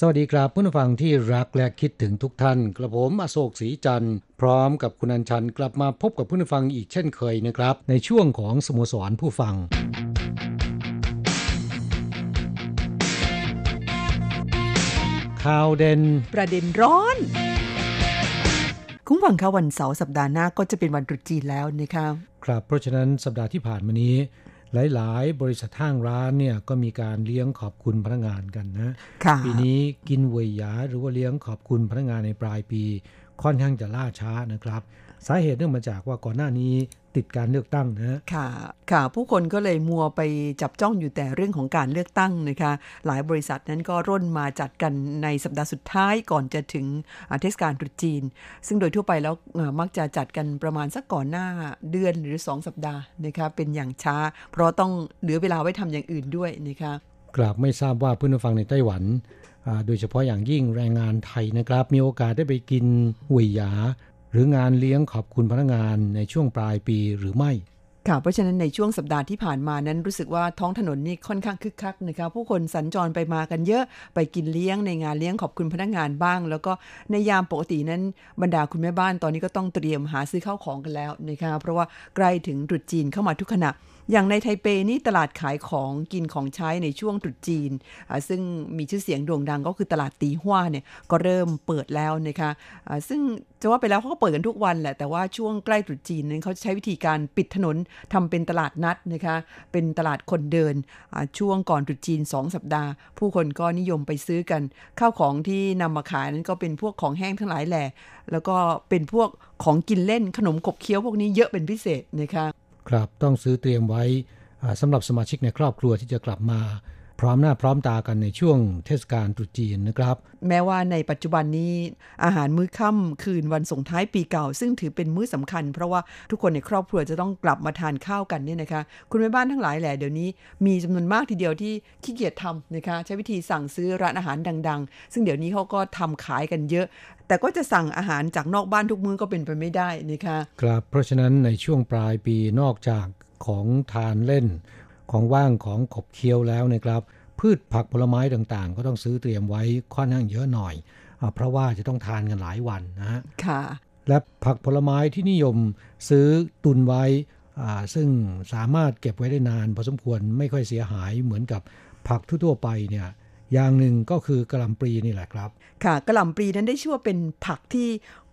สวัสดีครับผู้ฟังที่รักและคิดถึงทุกท่าน กระผมอโศกศรีจันทร์พร้อมกับคุณอัญชันกลับมาพบกับผู้ฟังอีกเช่นเคยนะครับ ในช่วงของสโมสรผู้ฟังข่าวเด่นประเด็นร้อนคุณฟังคะวันเสาร์สัปดาห์หน้าก็จะเป็นวันตรุษจีนแล้วนะคะครับเพราะฉะนั้นสัปดาห์ที่ผ่านมานี้ หลาย ๆ บริษัทห้างร้านเนี่ยก็มีการเลี้ยงขอบคุณพนักงานกันนะค่ะปีนี้กินเวยหยาหรือว่าเลี้ยงขอบคุณพนักงานในปลายปี ค่อนข้างจะล่าช้านะครับ สาเหตุเนื่องมาจากว่าก่อนหน้านี้ ติดการเลือกตั้งนะค่ะ ค่ะ ผู้คนก็เลยมัวไปจับจ้องอยู่แต่เรื่องของการเลือกตั้งนะคะ หลายบริษัทนั้นก็ร่นมาจัดกันในสัปดาห์สุดท้ายก่อนจะถึงอ่าเทศกาลตรุษจีน ซึ่งโดยทั่วไปแล้วเอ่อมักจะจัดกันประมาณสักก่อนหน้าเดือนหรือ 2 สัปดาห์นะคะเป็นอย่างช้า เพราะต้องเหลือเวลาไว้ทำอย่างอื่นด้วยนะคะกราบไม่ทราบว่าเพื่อนผู้ฟังในไต้หวันอ่าโดยเฉพาะอย่างยิ่งแรงงานไทยนะครับ มีโอกาสได้ไปกินหวยหยา หรืองานเลี้ยงขอบคุณพนักงานในช่วงปลายปีหรือไม่ค่ะเพราะฉะนั้นในช่วงสัปดาห์ที่ผ่านมานั้นรู้สึกว่าท้องถนนนี่ค่อนข้างคึกคักนะคะผู้คนสัญจรไปมากันเยอะไปกินเลี้ยงในงานเลี้ยงขอบคุณพนักงานบ้าง แล้วก็ในยามปกตินั้นบรรดาคุณแม่บ้านตอนนี้ก็ต้องเตรียมหาซื้อข้าวของกันแล้วนะคะเพราะว่าใกล้ถึงตรุษจีนเข้ามาทุกขณะ อย่างในไทเปนี่ตลาดขายของกินของใช้ในช่วงตรุษจีน ซึ่งมีชื่อเสียงโด่งดังก็คือตลาดตีหัวเนี่ยก็เริ่มเปิดแล้วนะคะซึ่งจะว่าไปแล้วเขาก็เปิดกันทุกวันแหละแต่ว่าช่วงใกล้ตรุษจีนนั้นเขาใช้วิธีการปิดถนนทำเป็นตลาดนัดนะคะเป็นตลาดคนเดินช่วงก่อนตรุษจีน 2 สัปดาห์ ผู้คนก็นิยมไปซื้อกันข้าวของที่นำมาขายนั้นก็เป็นพวกของแห้งทั้งหลายแหละแล้วก็เป็นพวกของกินเล่นขนมขบเคี้ยวพวกนี้เยอะเป็นพิเศษนะคะ ครับต้องซื้อเตรียมไว้อ่าสำหรับสมาชิกในครอบครัวที่จะกลับมา พร้อมหน้าพร้อมตากันในช่วงเทศกาลตรุษจีนนะครับ แม้ว่าในปัจจุบันนี้อาหารมื้อค่ำคืนวันส่งท้ายปีเก่า ซึ่งถือเป็นมื้อสำคัญ เพราะว่าทุกคนในครอบครัวจะต้องกลับมาทานข้าวกันเนี่ยนะคะ คุณแม่บ้านทั้งหลายแหละเดี๋ยวนี้ มีจำนวนมากทีเดียวที่ขี้เกียจทำนะคะใช้วิธีสั่งซื้อร้านอาหารดัง ๆ ซึ่งเดี๋ยวนี้เขาก็ทำขายกันเยอะแต่ก็จะสั่งอาหารจากนอกบ้านทุกมื้อก็เป็นไปไม่ได้นะคะ ครับ เพราะฉะนั้นในช่วงปลายปีนอกจากของทานเล่น ของว่างของขบเคี้ยวแล้วนะครับ พืชผักผลไม้ต่างๆ ก็ต้องซื้อเตรียมไว้ค่อนข้างเยอะหน่อยอาเพราะว่าจะต้องทานกันหลายวันนะฮะค่ะและผักผลไม้ที่นิยมซื้อตุนไว้อ่าซึ่งสามารถเก็บไว้ได้นานพอสมควรไม่ค่อยเสียหายเหมือนกับผักทั่วๆไปเนี่ยอย่างหนึ่งก็คือกระหลำปลีนี่แหละครับ ค่ะกระหล่ำปลีนั้นได้ชื่อว่าเป็นผักที่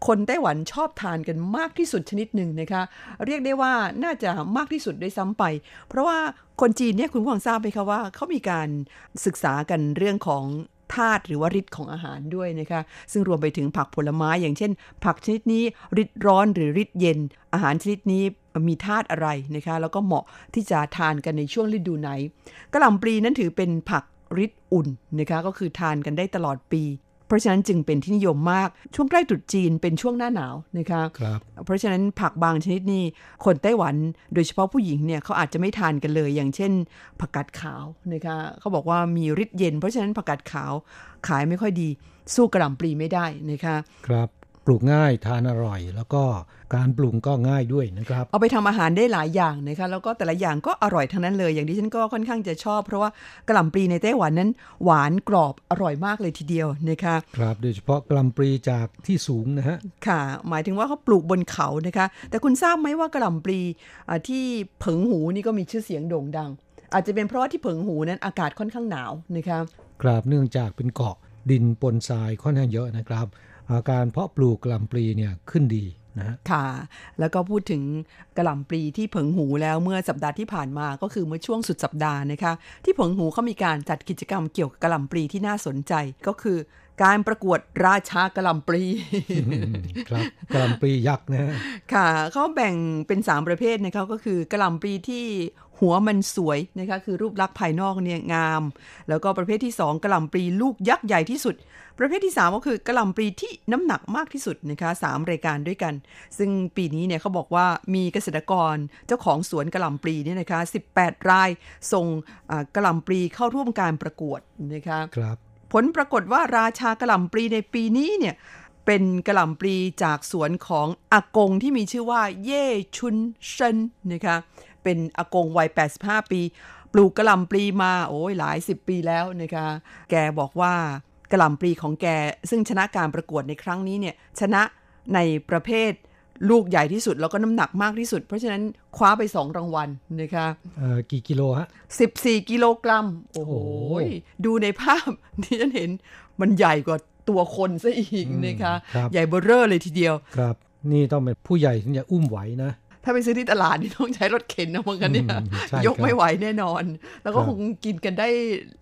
คนไต้หวันชอบทานกันมากที่สุดชนิดหนึ่งนะคะ เรียกได้ว่าน่าจะมากที่สุดด้วยซ้ำไป เพราะว่าคนจีนเนี่ยคุณผู้ฟังทราบไหมคะว่าเขามีการศึกษากันเรื่องของธาตุหรือว่าฤทธิ์ของอาหารด้วยนะคะ ซึ่งรวมไปถึงผักผลไม้อย่างเช่น ผักชนิดนี้ฤทธิ์ร้อนหรือฤทธิ์เย็น อาหารชนิดนี้มีธาตุอะไรนะคะ แล้วก็เหมาะที่จะทานกันในช่วงฤดูไหนกระหล่ำปลีนั้นถือเป็นผักฤทธิ์อุ่นนะคะก็คือทานกันได้ตลอดปี เพราะฉะนั้นจึงเป็นที่นิยมมาก ช่วงใกล้ตรุษจีนเป็นช่วงหน้าหนาวนะคะครับเพราะฉะนั้นผักบางชนิดนี่คนไต้หวันโดยเฉพาะผู้หญิงเนี่ยเขาอาจจะไม่ทานกันเลย อย่างเช่น ผักกาดขาวนะคะเขาบอกว่ามีฤทธิ์เย็น เพราะฉะนั้นผักกาดขาวขายไม่ค่อยดี สู้กระหล่ำปลีไม่ได้นะคะครับ ปลูกง่ายทานอร่อย แล้วก็การปรุงก็ง่ายด้วยนะครับ เอาไปทำอาหารได้หลายอย่างนะคะแล้วก็แต่ละอย่างก็อร่อยทั้งนั้นเลย อย่างที่ฉันก็ค่อนข้างจะชอบ เพราะว่ากระหล่ำปลีในไต้หวันนั้น หวานกรอบอร่อยมากเลยทีเดียวนะคะครับโดยเฉพาะกะหล่ำปลีจากที่สูงนะฮะค่ะ หมายถึงว่าเขาปลูกบนเขานะคะ แต่คุณทราบไหมว่ากระหล่ำปลีอ่าที่เผิงหูนี่ก็มีชื่อเสียงโด่งดัง อาจจะเป็นเพราะว่าที่เผิงหูนั้นอากาศค่อนข้างหนาวนะคะครับเนื่องจากเป็นเกาะดินปนทรายค่อนข้างเยอะนะครับอาการเพาะปลูกกะหล่ำปลีเนี่ยขึ้นดีนะฮะค่ะ แล้วก็พูดถึงกระหล่ำปลีที่เผิงหูแล้วเมื่อสัปดาห์ที่ผ่านมาก็คือเมื่อช่วงสุดสัปดาห์นะคะ ที่เผิงหูเขามีการจัดกิจกรรมเกี่ยวกับกระหล่ำปลีที่น่าสนใจก็คือการประกวดราชากระหล่ำปลีครับกระหลำปลียักษ์นะฮะค่ะเขาแบ่งเป็น 3 ประเภทนะคะก็คือกระหล่ำปลีที่ หัวมันสวยนะคะคือรูปลักษณ์ภายนอกเนี่ยงาม แล้วก็ประเภทที่ 2กระหล่ำปลีลูกยักษ์ใหญ่ที่สุด ประเภทที่ 3 ก็คือกระหล่ำปลีที่น้ำหนักมากที่สุดนะคะสามรายการด้วยกัน ซึ่งปีนี้เนี่ยเขาบอกว่ามีเกษตรกรเจ้าของสวนกระหล่ำปลีเนี่ยนะคะ18 รายส่งอ่ากระหล่ำปลีเข้าร่วมการประกวดนะคะครับผลปรากฏว่าราชากระหล่ำปลีในปีนี้เนี่ยเป็นกระหล่ำปลีจากสวนของอากงที่มีชื่อว่าเย่ชุนเซินนะคะ เป็นอากงวัย 85 ปี ปลูกกระหล่ำปลีมาโอ้ยหลายสิบปีแล้วนะคะแกบอกว่ากระหล่ำปลีของแก ซึ่งชนะการประกวดในครั้งนี้เนี่ยชนะในประเภทลูกใหญ่ที่สุด แล้วก็น้ำหนักมากที่สุด เพราะฉะนั้นคว้าไปสองรางวัลนะคะเอ่อกี่กิโลฮะ14กิโลกรัมโอ้โหโอ้โห ดูในภาพที่ฉันเห็นมันใหญ่กว่าตัวคนซะอีกอืมนะคะครับใหญ่เบ้อเร่อเลยทีเดียว ครับ นี่ต้องเป็นผู้ใหญ่ถึงจะอุ้มไหวนะ ถ้าไปซื้อที่ตลาดนี่ต้องใช้รถเข็นนะมังกันเนี่ยอืมใช่ยกครับไม่ไหวแน่นอน แล้วก็ครับคงกินกันได้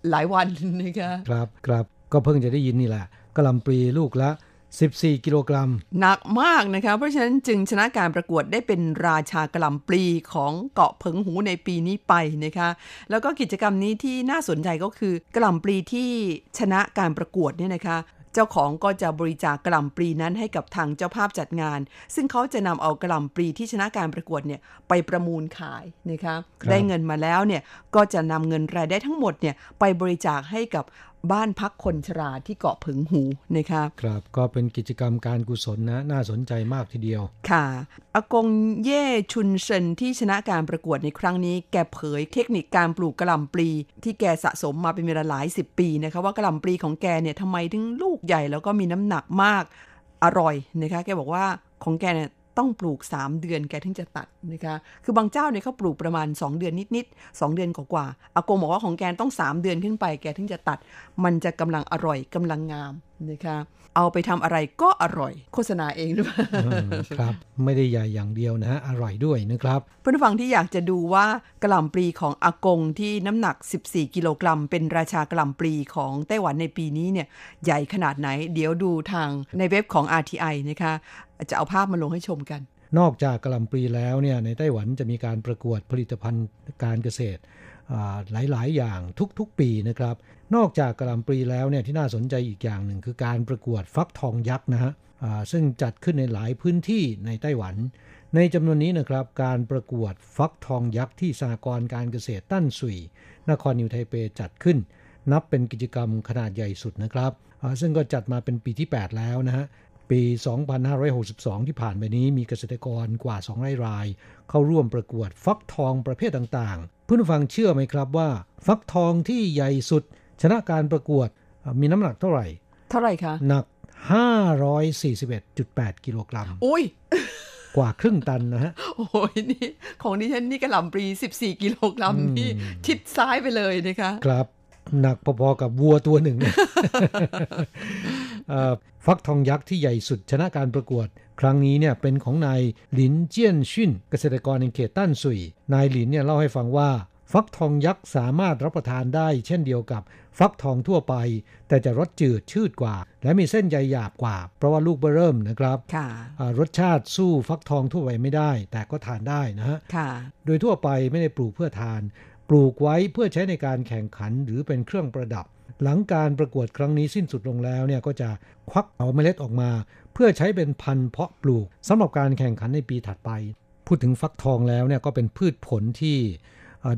หลายวันนะคะครับครับก็เพิ่งจะได้ยินนี่แหละกระหลำปลีลูกละ14 กิโลกรัม หนักมากนะคะ เพราะฉะนั้นจึงชนะการประกวดได้เป็นราชากระหล่ำปลีของเกาะเผิงหูในปีนี้ไปนะคะ แล้วก็กิจกรรมนี้ที่น่าสนใจก็คือกระหล่ำปลีที่ชนะการประกวดเนี่ยนะคะ เจ้าของก็จะบริจาคกระหล่ำปลีนั้นให้กับทางเจ้าภาพจัดงาน ซึ่งเขาจะนำเอากระหล่ำปลีที่ชนะการประกวดเนี่ยไปประมูลขายนะคะคได้เงินมาแล้วเนี่ยก็จะนำเงินรายได้ทั้งหมดเนี่ยไปบริจาคให้กับ บ้านพักคนชราที่เกาะเผิงหูนะคะครับก็เป็นกิจกรรมการกุศลนะ น่าสนใจมากทีเดียว ค่ะอากงเย่ชุนเซินที่ชนะการประกวดในครั้งนี้ แกเผยเทคนิคการปลูกกระหล่ำปลี ที่แกสะสมมาเป็นเวลาหลายสิบปีนะคะว่ากระหล่ำปลีของแกเนี่ยทำไมถึงลูกใหญ่แล้วก็มีน้ำหนักมากอร่อยนะคะแกบอกว่าของแกเนี่ย ต้องปลูก 3 เดือนแกถึงจะตัดนะคะ คือบางเจ้าเนี่ยเขาปลูกประมาณ 2 เดือนนิดๆ2เดือนกว่าๆอากงบอกว่าของแกต้อง 3 เดือนขึ้นไป แกถึงจะตัด มันจะกำลังอร่อยกำลังงามนะคะ เอาไปทำอะไรก็อร่อย โฆษณาเองหรือเปล่าอืมครับ ไม่ได้ใหญ่อย่างเดียวนะฮะอร่อยด้วยนะครับเพื่อนผู้ฟังที่อยากจะดูว่ากระหล่ำปลีของอากงที่น้ำหนัก 14 กิโลกรัม เป็นราชากระหล่ำปลีของไต้หวันในปีนี้เนี่ยใหญ่ขนาดไหน เดี๋ยวดูทางในเว็บของ RTI นะคะจะเอาภาพมาลงให้ชมกัน นอกจากกระหลำปลีแล้วเนี่ยในไต้หวันจะมีการประกวดผลิตภัณฑ์การเกษตรอ่า หลาย ๆ อย่างทุก ๆ ปีนะครับ นอกจากกระลำปลีแล้วเนี่ยที่น่าสนใจอีกอย่างหนึ่งคือการประกวดฟักทองยักษ์นะฮะซึ่งจัดขึ้นในหลายพื้นที่ในไต้หวัน ในจำนวนนี้นะครับ การประกวดฟักทองยักษ์ที่สหกรณ์การเกษตรตั้นสุย นครนิวไทเปจัดขึ้น นับเป็นกิจกรรมขนาดใหญ่สุดนะครับ ซึ่งก็จัดมาเป็นปีที่ 8 แล้วนะฮะ ปี 2562 ที่ผ่านไปนี้มีเกษตรกรกว่า 200 ราย เข้าร่วมประกวดฟักทองประเภทต่างๆ เพื่อนผู้ฟังเชื่อไหมครับว่า ฟักทองที่ใหญ่สุด ชนะการประกวดอ่ามีน้ำหนักเท่าไหร่ เท่าไหร่คะ หนัก 541.8 กิโลกรัมอุ้ยกว่าครึ่งตันนะฮะ โอ้ยนี่ ของดิฉันนี่กระหล่ำปลี14 กิโลกรัมนี่ทิศซ้ายไปเลยนะคะ ครับ หนักพอๆกับวัวตัวหนึ่งเนี่ยเอ่อ ฟักทองยักษ์ที่ใหญ่สุดชนะการประกวด ครั้งนี้เนี่ยเป็นของนายหลินเจี้ยนชินเกษตรกรในเขตตั้นสุย นายหลินเนี่ยเล่าให้ฟังว่า ฟักทองยักษ์สามารถรับประทานได้ เช่นเดียวกับฟักทองทั่วไป แต่จะรสจืดชืดกว่า และมีเส้นใยหยาบกว่า เพราะว่าลูกเบอเริ่มนะครับค่ะอ่ารสชาติสู้ฟักทองทั่วไปไม่ได้ แต่ก็ทานได้นะฮะค่ะโดยทั่วไปไม่ได้ปลูกเพื่อทาน ปลูกไว้เพื่อใช้ในการแข่งขันหรือเป็นเครื่องประดับ หลังการประกวดครั้งนี้สิ้นสุดลงแล้วเนี่ยก็จะควักเอาเมล็ดออกมา เพื่อใช้เป็นพันธุ์เพาะปลูกสำหรับการแข่งขันในปีถัดไป พูดถึงฟักทองแล้วเนี่ยก็เป็นพืชผลที่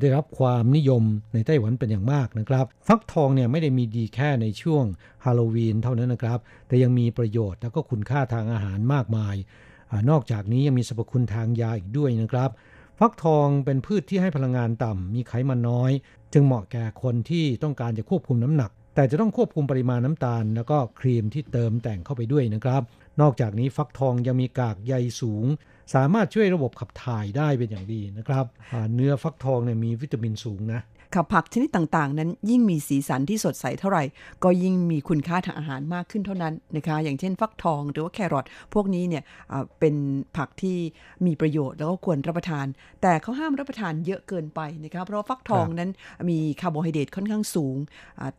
ได้รับความนิยมในไต้หวันเป็นอย่างมากนะครับ ฟักทองเนี่ยไม่ได้มีดีแค่ในช่วงฮาโลวีนเท่านั้นนะครับ แต่ยังมีประโยชน์แล้วก็คุณค่าทางอาหารมากมายอนอกจากนี้ยังมีสรรพคุณทางยาอีกด้วยนะครับ ฟักทองเป็นพืชที่ให้พลังงานต่ำ มีไขมันน้อย จึงเหมาะแก่คนที่ต้องการจะควบคุมน้ำหนัก แต่จะต้องควบคุมปริมาณน้ำตาล แล้วก็ครีมที่เติมแต่งเข้าไปด้วยนะครับ นอกจากนี้ฟักทองยังมีกากใยสูง สามารถช่วยระบบขับถ่ายได้เป็นอย่างดีนะครับ เนื้อฟักทองเนี่ยมีวิตามินสูงนะ ค่ะผักชนิดต่างๆ นั้นยิ่งมีสีสันที่สดใสเท่าไหร่ ก็ยิ่งมีคุณค่าทางอาหารมากขึ้นเท่านั้นนะคะ อย่างเช่นฟักทองหรือว่าแครอทพวกนี้เนี่ยเป็นผักที่มีประโยชน์แล้วก็ควรรับประทาน แต่เขาห้ามรับประทานเยอะเกินไปนะคะเพราะฟักทองนั้นมีคาร์โบไฮเดรตค่อนข้างสูง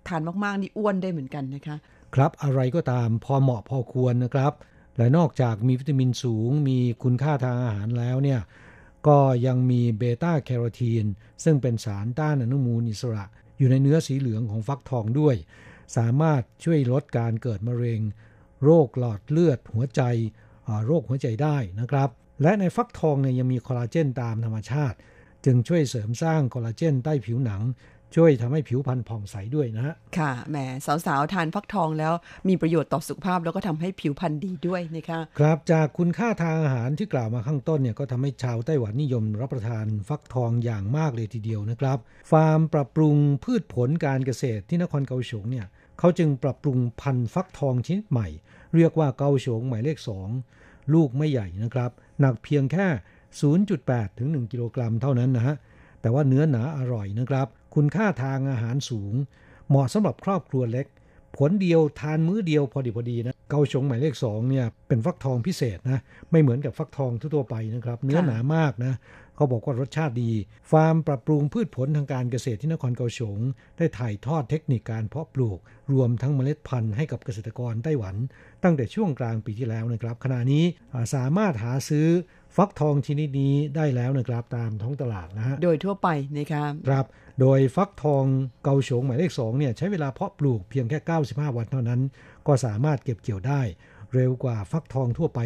ทานมากๆนี่อ้วนได้เหมือนกันนะคะครับอะไรก็ตามพอเหมาะพอควรนะครับ และนอกจากมีวิตามินสูง มีคุณค่าทางอาหารแล้วเนี่ย ก็ยังมีเบต้าแคโรทีนซึ่งเป็นสารต้านอนุมูลอิสระ อยู่ในเนื้อสีเหลืองของฟักทองด้วย สามารถช่วยลดการเกิดมะเร็ง โรคหลอดเลือดหัวใจโรคหัวใจได้นะครับ และในฟักทองเนี่ยยังมีคอลลาเจนตามธรรมชาติ จึงช่วยเสริมสร้างคอลลาเจนใต้ผิวหนัง ช่วยทำให้ผิวพรรณผ่องใสด้วยนะฮะ ค่ะ แหม สาวๆ ทานฟักทองแล้วมีประโยชน์ต่อสุขภาพแล้วก็ทำให้ผิวพรรณดีด้วยนะคะ ครับ จากคุณค่าทางอาหารที่กล่าวมาข้างต้นเนี่ยก็ทำให้ชาวไต้หวันนิยมรับประทานฟักทองอย่างมากเลยทีเดียวนะครับ ฟาร์มปรับปรุงพืชผลการเกษตรที่นครเกาฉงเนี่ยเขาจึงปรับปรุงพันธุ์ฟักทองชนิดใหม่ เรียกว่าเกาฉงหมายเลข2ลูกไม่ใหญ่นะครับ หนักเพียงแค่ 0.8 ถึง 1 กิโลกรัมเท่านั้นนะฮะ แต่ว่าเนื้อหนาอร่อยนะครับ คุณค่าทางอาหารสูง เหมาะสำหรับครอบครัวเล็ก ผลเดียวทานมื้อเดียวพอดีพอดีนะ เกาชงหมายเลขสองเนี่ยเป็นฟักทองพิเศษนะ ไม่เหมือนกับฟักทองทั่วไปนะครับ เนื้อหนามากนะเขาบอกว่ารสชาติดี ฟาร์มปรับปรุงพืชผลทางการเกษตรที่นครเกาฉงได้ถ่ายทอดเทคนิคการเพาะปลูก รวมทั้งเมล็ดพันธุ์ให้กับเกษตรกรไต้หวัน ตั้งแต่ช่วงกลางปีที่แล้วนะครับ ขณะนี้สามารถหาซื้อฟักทองชนิดนี้ได้แล้วนะครับตามท้องตลาดนะฮะ โดยทั่วไปนะครับครับ โดยฟักทองเกาฉงหมายเลขสองเนี่ยใช้เวลาเพาะปลูกเพียงแค่ 95 วันเท่านั้น ก็สามารถเก็บเกี่ยวได้ เร็วกว่าฟักทองทั่วไป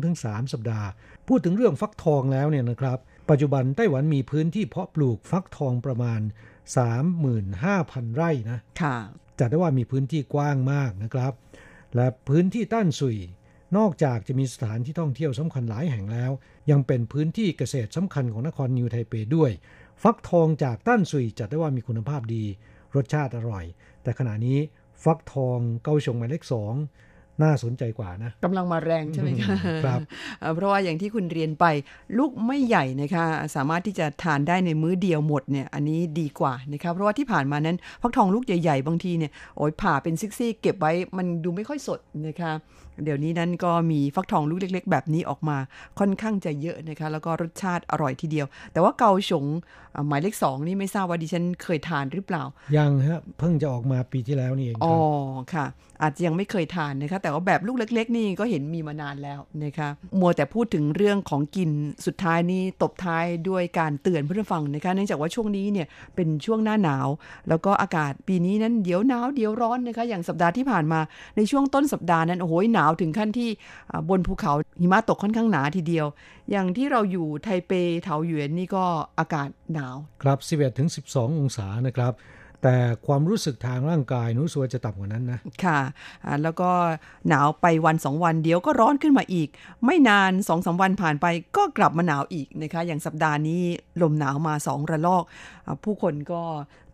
2-3 สัปดาห์ พูดถึงเรื่องฟักทองแล้วเนี่ยนะครับ ปัจจุบันไต้หวันมีพื้นที่เพาะปลูกฟักทองประมาณ 35,000 ไร่นะค่ะจัดได้ว่ามีพื้นที่กว้างมากนะครับ และพื้นที่ต้านสุยนอกจากจะมีสถานที่ท่องเที่ยวสำคัญหลายแห่งแล้ว ยังเป็นพื้นที่เกษตรสำคัญของนครนิวไทเปด้วย ฟักทองจากต้านสุยจัดได้ว่ามีคุณภาพดี รสชาติอร่อย แต่ขณะนี้ฟักทองเกาชงหมายเลขสองน่าสนใจกว่านะกำลังมาแรงใช่ไหมคะครับ เพราะว่าอย่างที่คุณเรียนไป ลูกไม่ใหญ่นะคะ สามารถที่จะทานได้ในมื้อเดียวหมดเนี่ย อันนี้ดีกว่านะคะเพราะว่าที่ผ่านมานั้นฟักทองลูกใหญ่ ๆ บางทีเนี่ยโอ้ยผ่าเป็นซิกซี่เก็บไว้มันดูไม่ค่อยสดนะคะ เดี๋ยวนี้นั้นก็มีฟักทองลูกเล็ก ๆ แบบนี้ออกมาค่อนข้างจะเยอะนะคะ แล้วก็รสชาติอร่อยทีเดียว แต่ว่าเกาฉงหมายเลขสองนี่ไม่ทราบว่าดิฉันเคยทานหรือเปล่า ยังฮะเพิ่งจะออกมาปีที่แล้วนี่เองอ๋อค่ะ อาจจะยังไม่เคยทานนะคะ แต่ว่าแบบลูกเล็ก ๆ นี่ก็เห็นมีมานานแล้วนะคะมัวแต่พูดถึงเรื่องของกินสุดท้ายนี่ตบท้ายด้วยการเตือนเพื่อนฟังนะคะ เนื่องจากว่าช่วงนี้เนี่ยเป็นช่วงหน้าหนาว แล้วก็อากาศปีนี้นั้นเดี๋ยวหนาวเดี๋ยวร้อนนะคะ อย่างสัปดาห์ที่ผ่านมาในช่วงต้นสัปดาห์นั้นโอ้โหหนาวถึงขั้นที่บนภูเขาหิมะตกค่อนข้างหนาทีเดียว อย่างที่เราอยู่ไทเปเถาหยวนนี่ก็อากาศหนาว ครับ 11ถึง12 องศานะครับแต่ความรู้สึกทางร่างกายนู้สวจะต่ำกว่านั้นนะ ค่ะ แล้วก็หนาวไปวันสองวันเดี๋ยวก็ร้อนขึ้นมาอีก ไม่นานสองสาวันผ่านไปก็กลับมาหนาวอีกนะคะ อย่างสัปดาห์นี้ลมหนาวมาสองระลอก ผู้คนก็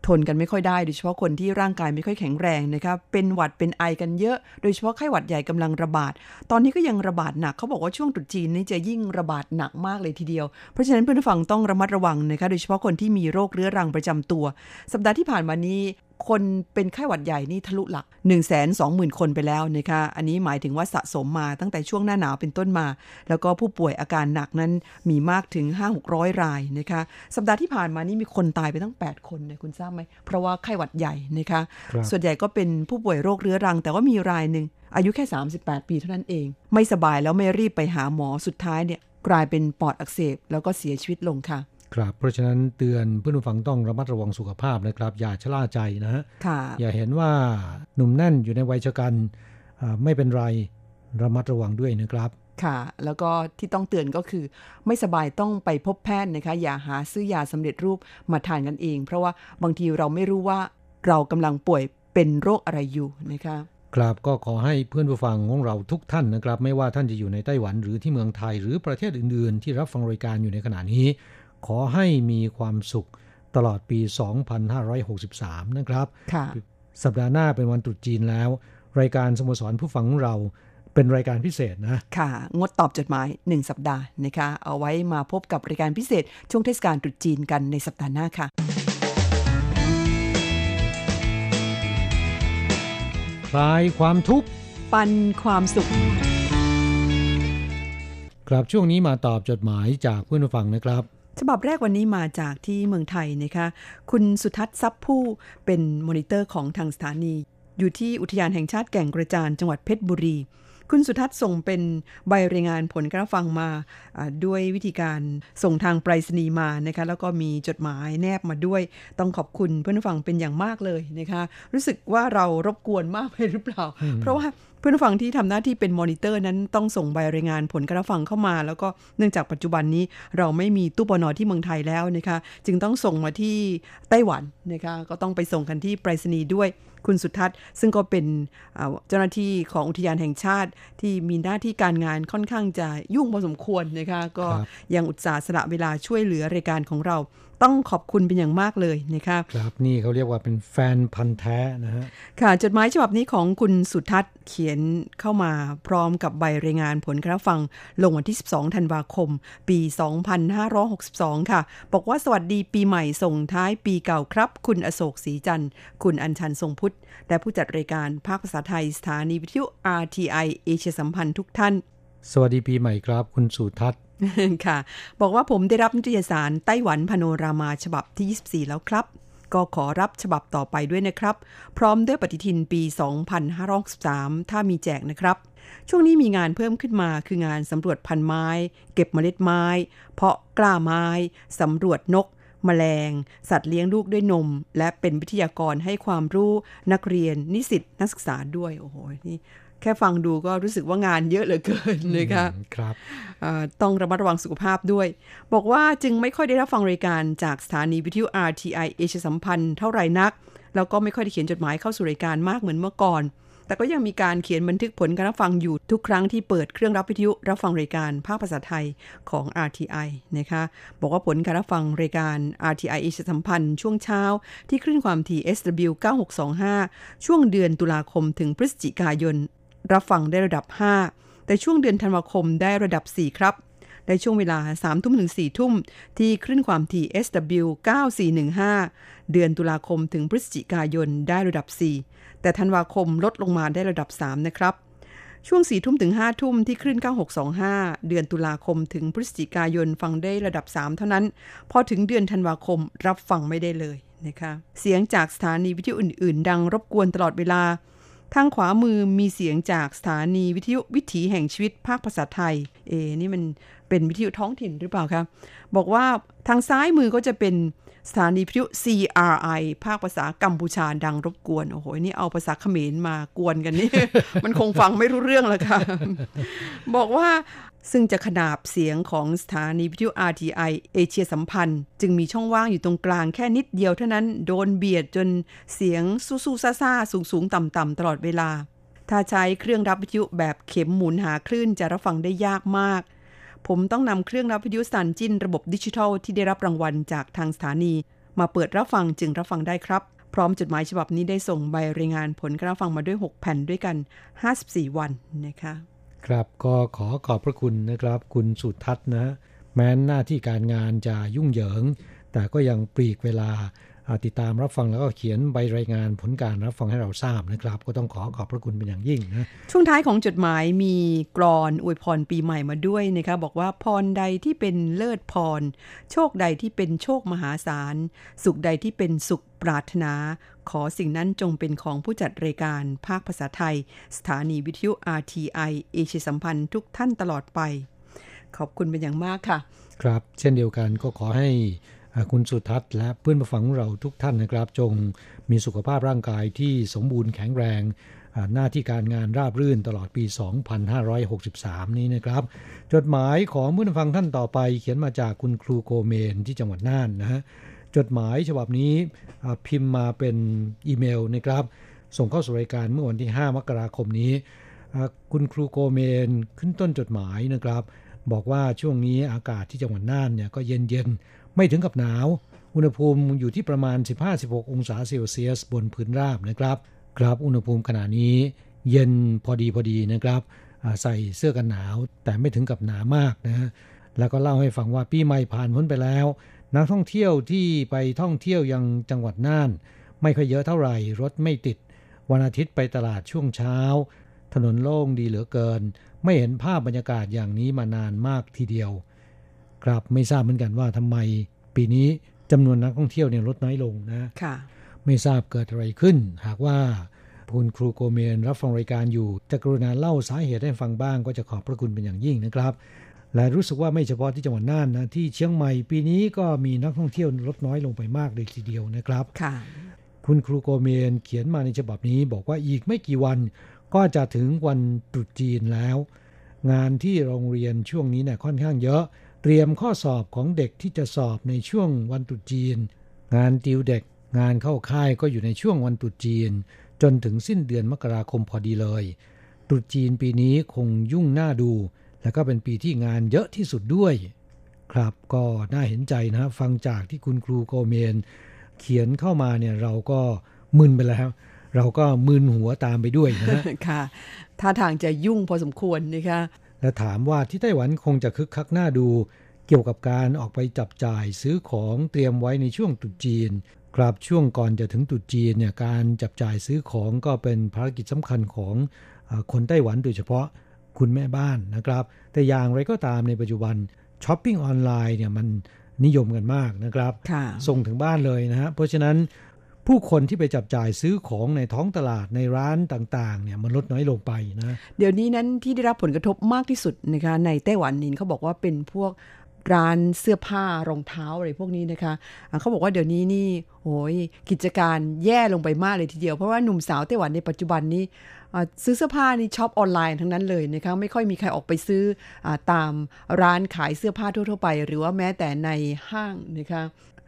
ทนกันไม่ค่อยได้โดยเฉพาะคนที่ร่างกายไม่ค่อยแข็งแรงนะครับเป็นหวัดเป็นไอกันเยอะ โดยเฉพาะไข้หวัดใหญ่กำลังระบาด ตอนนี้ก็ยังระบาดหนักเขาบอกว่าช่วงตรุษจีนนี่จะยิ่งระบาดหนักมากเลยทีเดียว เพราะฉะนั้นเพื่อนฟังต้องระมัดระวังนะคะโดยเฉพาะคนที่มีโรคเรื้อรังประจำตัว สัปดาห์ที่ผ่านมานี้ คนเป็นไข้หวัดใหญ่นี่ทะลุหลัก 1 2 0 0 0 0 คนไปแล้วนะคะอันนี้หมายถึงว่าสะสมมาตั้งแต่ช่วงหน้าหนาวเป็นต้นมา แล้วก็ผู้ป่วยอาการหนักนั้นมีมากถึง 5 600 รายนะคะสัปดาห์ที่ผ่านมานี่มีคนตายไปตั้ง 8 คนเนี่ยคุณทราบไหมเพราะว่าไข้หวัดใหญ่นะคะส่วนใหญ่ก็เป็นผู้ป่วยโรคเรื้อรัง แต่ว่ามีรายหนึ่งอายุแค่ 38 ปีเท่านั้นเอง ไม่สบายแล้วไม่รีบไปหาหมอสุดท้ายเนี่ยกลายเป็นปอดอักเสบแล้วก็เสียชีวิตลงค่ะ ครับเพราะฉะนั้นเตือนเพื่อนผู้ฟังต้องระมัดระวังสุขภาพนะครับ อย่าชะล่าใจนะฮะอย่าเห็นว่าหนุ่มแน่นอยู่ในวัยชะกันไม่เป็นไรระมัดระวังด้วยนะครับค่ะ แล้วก็ที่ต้องเตือนก็คือ ไม่สบายต้องไปพบแพทย์นะคะ อย่าหาซื้อยาสำเร็จรูปมาทานกันเอง เพราะว่าบางทีเราไม่รู้ว่าเรากำลังป่วยเป็นโรคอะไรอยู่นะคะครับก็ขอให้เพื่อนผู้ฟังของเราทุกท่านนะครับ ไม่ว่าท่านจะอยู่ในไต้หวันหรือที่เมืองไทยหรือประเทศอื่น ๆ ที่รับฟังรายการอยู่ในขณะนี้ ขอให้มีความสุขตลอดปี 2563 นะครับ สัปดาห์หน้าเป็นวันตรุษจีนแล้ว รายการสโมสรผู้ฟังเราเป็นรายการพิเศษนะ ค่ะ งดตอบจดหมาย 1 สัปดาห์นะคะ เอาไว้มาพบกับรายการพิเศษ ช่วงเทศกาลตรุษจีนกันในสัปดาห์หน้าค่ะ คลายความทุกข์ ปันความสุข ครับช่วงนี้มาตอบจดหมายจากเพื่อนฟังนะครับ ฉบับแรกวันนี้มาจากที่เมืองไทยนะคะ คุณสุทัศน์ซับผู้เป็นมอนิเตอร์ของทางสถานี อยู่ที่อุทยานแห่งชาติแก่งกระจานจังหวัดเพชรบุรี คุณสุทัศน์ส่งเป็นใบรายงานผลการฟังมาอ่าด้วยวิธีการส่งทางไปรษณีย์มานะคะแล้วก็มีจดหมายแนบมาด้วย ต้องขอบคุณเพื่อนผู้ฟังเป็นอย่างมากเลยนะคะ รู้สึกว่าเรารบกวนมากไปหรือเปล่า เพราะว่า เพื่อนผู้ฟังที่ทำหน้าที่เป็นมอนิเตอร์นั้นต้องส่งใบรายงานผลการฟังเข้ามา แล้วก็เนื่องจากปัจจุบันนี้เราไม่มีตู้ปนอที่เมืองไทยแล้วนะคะ จึงต้องส่งมาที่ไต้หวันนะคะก็ต้องไปส่งกันที่ไปรษณีย์ด้วยคุณสุทัศน์ ซึ่งก็เป็นอ่าเจ้าหน้าที่ของอุทยานแห่งชาติ ที่มีหน้าที่การงานค่อนข้างจะยุ่งพอสมควรนะคะก็ครับยังอุตส่าห์สละเวลาช่วยเหลือรายการของเรา ต้องขอบคุณเป็นอย่างมากเลยนะคะครับนี่เขาเรียกว่าเป็นแฟนพันธ์แท้นะฮะค่ะจดหมายฉบับนี้ของคุณสุทัศน์เขียนเข้ามาพร้อมกับใบรายงานผลการรับฟังลงวันที่ 12 ธันวาคม ปี 2562 ค่ะ บอกว่าสวัสดีปีใหม่ส่งท้ายปีเก่าครับ คุณอโศกศรีจันทร์คุณอัญชันทรงพุทธ และผู้จัดรายการภาคภาษาไทยสถานีวิทยุ RTI เอเชียสัมพันธ์ทุกท่าน สวัสดีปีใหม่ครับ คุณสุทัศน์ ค่ะ บอกว่าผมได้รับนิตยสารไต้หวันพโนรามาฉบับที่ 24 แล้วครับ ก็ขอรับฉบับต่อไปด้วยนะครับ พร้อมด้วยปฏิทินปี 2563 ถ้ามีแจกนะครับ ช่วงนี้มีงานเพิ่มขึ้นมาคืองานสำรวจพันไม้ เก็บเมล็ดไม้ เพาะกล้าไม้สำรวจนกแมลง สัตว์เลี้ยงลูกด้วยนม และเป็นวิทยากรให้ความรู้นักเรียนนิสิตนักศึกษาด้วย โอ้โห นี่ แค่ฟังดูก็รู้สึกว่างานเยอะเหลือเกินนะคะครับอ่าต้องระมัดระวังสุขภาพด้วย บอกว่าจึงไม่ค่อยได้รับฟังรายการจากสถานีวิทยุ RTI เอเชียสัมพันธ์เท่าไหร่นัก แล้วก็ไม่ค่อยได้เขียนจดหมายเข้าสู่รายการมากเหมือนเมื่อก่อน แต่ก็ยังมีการเขียนบันทึกผลการรับฟังอยู่ทุกครั้งที่เปิดเครื่องรับวิทยุรับฟังรายการภาคภาษาไทยของ RTI นะคะ บอกว่าผลการรับฟังรายการ RTI เอเชียสัมพันธ์ช่วงเช้า ที่คลื่นความถี่ SW 9625 ช่วงเดือนตุลาคมถึงพฤศจิกายน รับฟังได้ระดับ 5 แต่ช่วงเดือนธันวาคมได้ระดับ 4 ครับในช่วงเวลา 3 ทุ่มถึง 4 ทุ่ม ที่คลื่นความถี่ SW 9415 เดือนตุลาคมถึงพฤศจิกายนได้ระดับ 4 แต่ธันวาคมลดลงมาได้ระดับ 3 นะครับ ช่วง 4 ทุ่มถึง 5 ทุ่มที่คลื่น 9625 เดือนตุลาคมถึงพฤศจิกายนฟังได้ระดับ 3 เท่านั้น พอถึงเดือนธันวาคมรับฟังไม่ได้เลยนะคะ เสียงจากสถานีวิทยุอื่น ๆ ดังรบกวนตลอดเวลา ทางขวามือมีเสียงจากสถานีวิทยุวิถีแห่งชีวิตภาคภาษาไทย เอ นี่มันเป็นวิทยุท้องถิ่นหรือเปล่าครับ บอกว่าทางซ้ายมือก็จะเป็น สถานีวิทยุ CRI ภาคภาษากัมพูชาดังรบกวน โอ้โห นี่เอาภาษาเขมรมากวนกันนี่ มันคงฟังไม่รู้เรื่องแล้วค่ะ บอกว่าซึ่งจะขนาบเสียงของสถานีวิทยุ RTI เอเชียสัมพันธ์ จึงมีช่องว่างอยู่ตรงกลางแค่นิดเดียวเท่านั้นโดนเบียดจนเสียงสู้ๆซ่าๆ สูงๆ ต่ำๆตลอดเวลา ถ้าใช้เครื่องรับวิทยุแบบเข็มหมุนหาคลื่นจะรับฟังได้ยากมาก ผมต้องนำเครื่องรับวิทยุสันจินระบบดิจิทัลที่ได้รับรางวัลจากทางสถานี มาเปิดรับฟังจึงรับฟังได้ครับ พร้อมจดหมายฉบับนี้ได้ส่งใบรายงานผลการรับฟังมาด้วย 6 แผ่นด้วยกัน 54 วันนะคะ ครับก็ขอขอบพระคุณนะครับ คุณสุทัศน์นะ แม้นหน้าที่การงานจะยุ่งเหยิง แต่ก็ยังปลีกเวลา ติดตามรับฟังแล้วก็เขียนใบรายงานผลการรับฟังให้เราทราบนะครับ ก็ต้องขอขอบพระคุณเป็นอย่างยิ่งนะช่วงท้ายของจดหมายมีกรอนอวยพรปีใหม่มาด้วยนะคะบอกว่าพรใดที่เป็นเลิศพร โชคใดที่เป็นโชคมหาศาล สุขใดที่เป็นสุขปรารถนา ขอสิ่งนั้นจงเป็นของผู้จัดรายการภาคภาษาไทย สถานีวิทยุ RTI เอเชียสัมพันธ์ทุกท่านตลอดไป ขอบคุณเป็นอย่างมากค่ะ ครับ เช่นเดียวกันก็ขอให้อ่า คุณสุทัศน์และเพื่อนผู้ฟังเราทุกท่านนะครับ จงมีสุขภาพร่างกายที่สมบูรณ์แข็งแรง หน้าที่การงานราบรื่นตลอดปี 2563 นี้นะครับ จดหมายของเพื่อนผังท่านต่อไป เขียนมาจากคุณครูโกเมนที่จังหวัดน่านนะฮะจดหมายฉบับนี้พิมพ์มาเป็นอีเมลนะครับ ส่งเข้าสู่รายการเมื่อวันที่ 5 มกราคมนี้ คุณครูโกเมนขึ้นต้นจดหมายนะครับ บอกว่าช่วงนี้อากาศที่จังหวัดน่านเนี่ยก็เย็นๆ ไม่ถึงกับหนาว อุณหภูมิอยู่ที่ประมาณ 15-16 องศาเซลเซียสบนพื้นราบนะครับ ครับ อุณหภูมิขณะนี้เย็นพอดีพอดีนะครับใส่เสื้อกันหนาว แต่ไม่ถึงกับหนามากนะฮะแล้วก็เล่าให้ฟังว่าปีใหม่ผ่านพ้นไปแล้ว นักท่องเที่ยวที่ไปท่องเที่ยวยังจังหวัดน่าน ไม่ค่อยเยอะเท่าไหร่รถไม่ติด วันอาทิตย์ไปตลาดช่วงเช้า ถนนโล่งดีเหลือเกิน ไม่เห็นภาพบรรยากาศอย่างนี้มานานมากทีเดียว ครับไม่ทราบเหมือนกันว่าทำไมปีนี้จำนวนนักท่องเที่ยวเนี่ยลดน้อยลงนะค่ะ ไม่ทราบเกิดอะไรขึ้น หากว่าคุณครูโกเมนรับฟังรายการอยู่จะกรุณาเล่าสาเหตุให้ฟังบ้าง ก็จะขอบพระคุณเป็นอย่างยิ่งนะครับ และรู้สึกว่าไม่เฉพาะที่จังหวัดน่านนะที่เชียงใหม่ปีนี้ก็มีนักท่องเที่ยวลดน้อยลงไปมากเลยทีเดียวนะครับค่ะ คุณครูโกเมนเขียนมาในฉบับนี้บอกว่าอีกไม่กี่วัน ก็จะถึงวันตรุษจีนแล้ว งานที่โรงเรียนช่วงนี้เนี่ยค่อนข้างเยอะ เตรียมข้อสอบของเด็กที่จะสอบในช่วงวันตรุษจีน งานติวเด็ก งานเข้าค่ายก็อยู่ในช่วงวันตรุษจีน จนถึงสิ้นเดือนมกราคมพอดีเลยตรุษจีนปีนี้คงยุ่งหน้าดู และก็เป็นปีที่งานเยอะที่สุดด้วย ครับก็น่าเห็นใจนะฟังจากที่คุณครูโกเมน เขียนเข้ามาเนี่ยเราก็มึนไปแล้วเราก็มึนหัวตามไปด้วยนะค่ะท่าทางจะยุ่งพอสมควรนะคะ และถามว่าที่ไต้หวันคงจะคึกคักหน้าดู เกี่ยวกับการออกไปจับจ่ายซื้อของเตรียมไว้ในช่วงตรุษจีน ครับช่วงก่อนจะถึงตรุษจีนเนี่ยการจับจ่ายซื้อของก็เป็นภารกิจสำคัญของอาคนไต้หวันโดยเฉพาะคุณแม่บ้านนะครับ แต่อย่างไรก็ตามในปัจจุบันช้อปปิ้งออนไลน์เนี่ยมันนิยมกันมากนะครับค่ะส่งถึงบ้านเลยนะฮะเพราะฉะนั้น ผู้คนที่ไปจับจ่ายซื้อของในท้องตลาดในร้านต่างๆเนี่ยมันลดน้อยลงไปนะเดี๋ยวนี้นั้นที่ได้รับผลกระทบมากที่สุดนะคะในไต้หวันนี่เขาบอกว่าเป็นพวกร้านเสื้อผ้ารองเท้าอะไรพวกนี้นะคะะเขาบอกว่าเดี๋ยวนี้นี่โอ้ยกิจการแย่ลงไปมากเลยทีเดียว เพราะว่าหนุ่มสาวไต้หวันในปัจจุบันนี้ซื้อเสื้อผ้านี่ช็อปออนไลน์ทั้งนั้นเลยนะคะไม่ค่อยมีใครออกไปซื้ออตามร้านขายเสื้อผ้าทั่วๆไป หรือว่าแม้แต่ในห้างนะคะ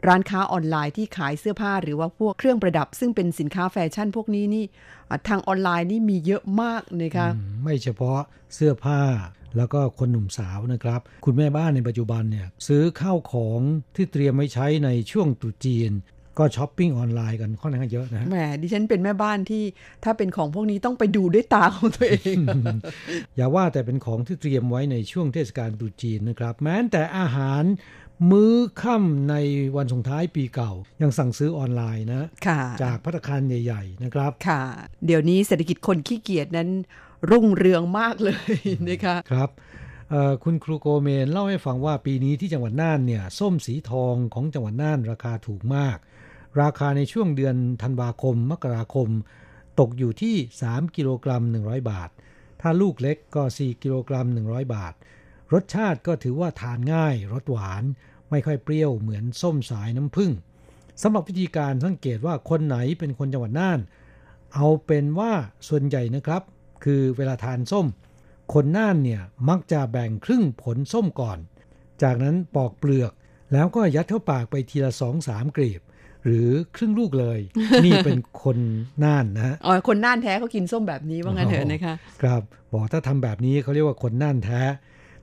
ร้านค้าออนไลน์ที่ขายเสื้อผ้าหรือว่าพวกเครื่องประดับ ซึ่งเป็นสินค้าแฟชั่นพวกนี้นี่อะทางออนไลน์นี่มีเยอะมากนะคะอืมไม่เฉพาะเสื้อผ้าแล้วก็คนหนุ่มสาวนะครับ คุณแม่บ้านในปัจจุบันเนี่ยซื้อข้าวของที่เตรียมไว้ใช้ในช่วงตรุษจีน ก็ช้อปปิ้งออนไลน์กันค่อนข้างเยอะนะฮะแหมดิฉันเป็นแม่บ้านที่ถ้าเป็นของพวกนี้ต้องไปดูด้วยตาของตัวเอง อย่าว่าแต่เป็นของที่เตรียมไว้ในช่วงเทศกาลตรุษจีนนะครับ แม้แต่อาหาร มื้อค่ำในวันส่งท้ายปีเก่า ยังสั่งซื้อออนไลน์นะค่ะจากพัตตาคารใหญ่ ๆ นะครับค่ะ เดี๋ยวนี้เศรษฐกิจคนขี้เกียจนั้น รุ่งเรืองมากเลยนะคะครับเอ่อคุณครูโกเมนเล่าให้ฟังว่าปีนี้ที่จังหวัดน่านเนี่ยส้มสีทองของจังหวัดน่านราคาถูกมาก ราคาในช่วงเดือนธันวาคม มกราคม ตกอยู่ที่ 3 กิโลกรัม 100 บาท ถ้าลูกเล็กก็ 4 กิโลกรัม 100 บาท รสชาติก็ถือว่าทานง่ายรสหวาน ไม่ค่อยเปรี้ยวเหมือนส้มสายน้ำผึ้งสำหรับวิธีการสังเกตว่าคนไหนเป็นคนจังหวัดน่าน เอาเป็นว่าส่วนใหญ่นะครับ คือเวลาทานส้ม คนน่านเนี่ยมักจะแบ่งครึ่งผลส้มก่อน จากนั้นปอกเปลือกแล้วก็ยัดเข้าปากไปทีละสองสามกลีบหรือครึ่งลูกเลย นี่เป็นคนน่านนะฮะอ๋อคนน่านแท้เขากินส้มแบบนี้ว่างั้นเถอะนะคะครับบอกถ้าทำแบบนี้เขาเรียกว่าคนน่านแท้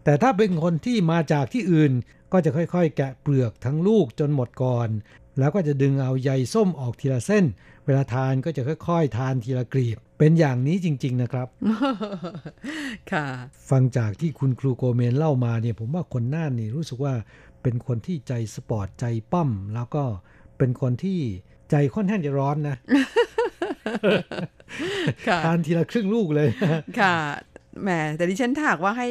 แต่ถ้าเป็นคนที่มาจากที่อื่น ก็จะค่อยๆ แกะเปลือกทั้งลูกจนหมดก่อน แล้วก็จะดึงเอาใยส้มออกทีละเส้น เวลาทานก็จะค่อย ๆ ทานทีละกลีบ เป็นอย่างนี้จริง ๆนะครับ ค่ะ ฟังจากที่คุณครูโกเมนเล่ามาเนี่ย ผมว่าคนน่านนี่รู้สึกว่าเป็นคนที่ใจสปอร์ตใจปั้ม แล้วก็เป็นคนที่ใจค่อนข้างจะร้อนนะค่ะทานทีละครึ่งลูกเลย ค่ะ แหม แต่ดิฉันถ้าหากว่าให้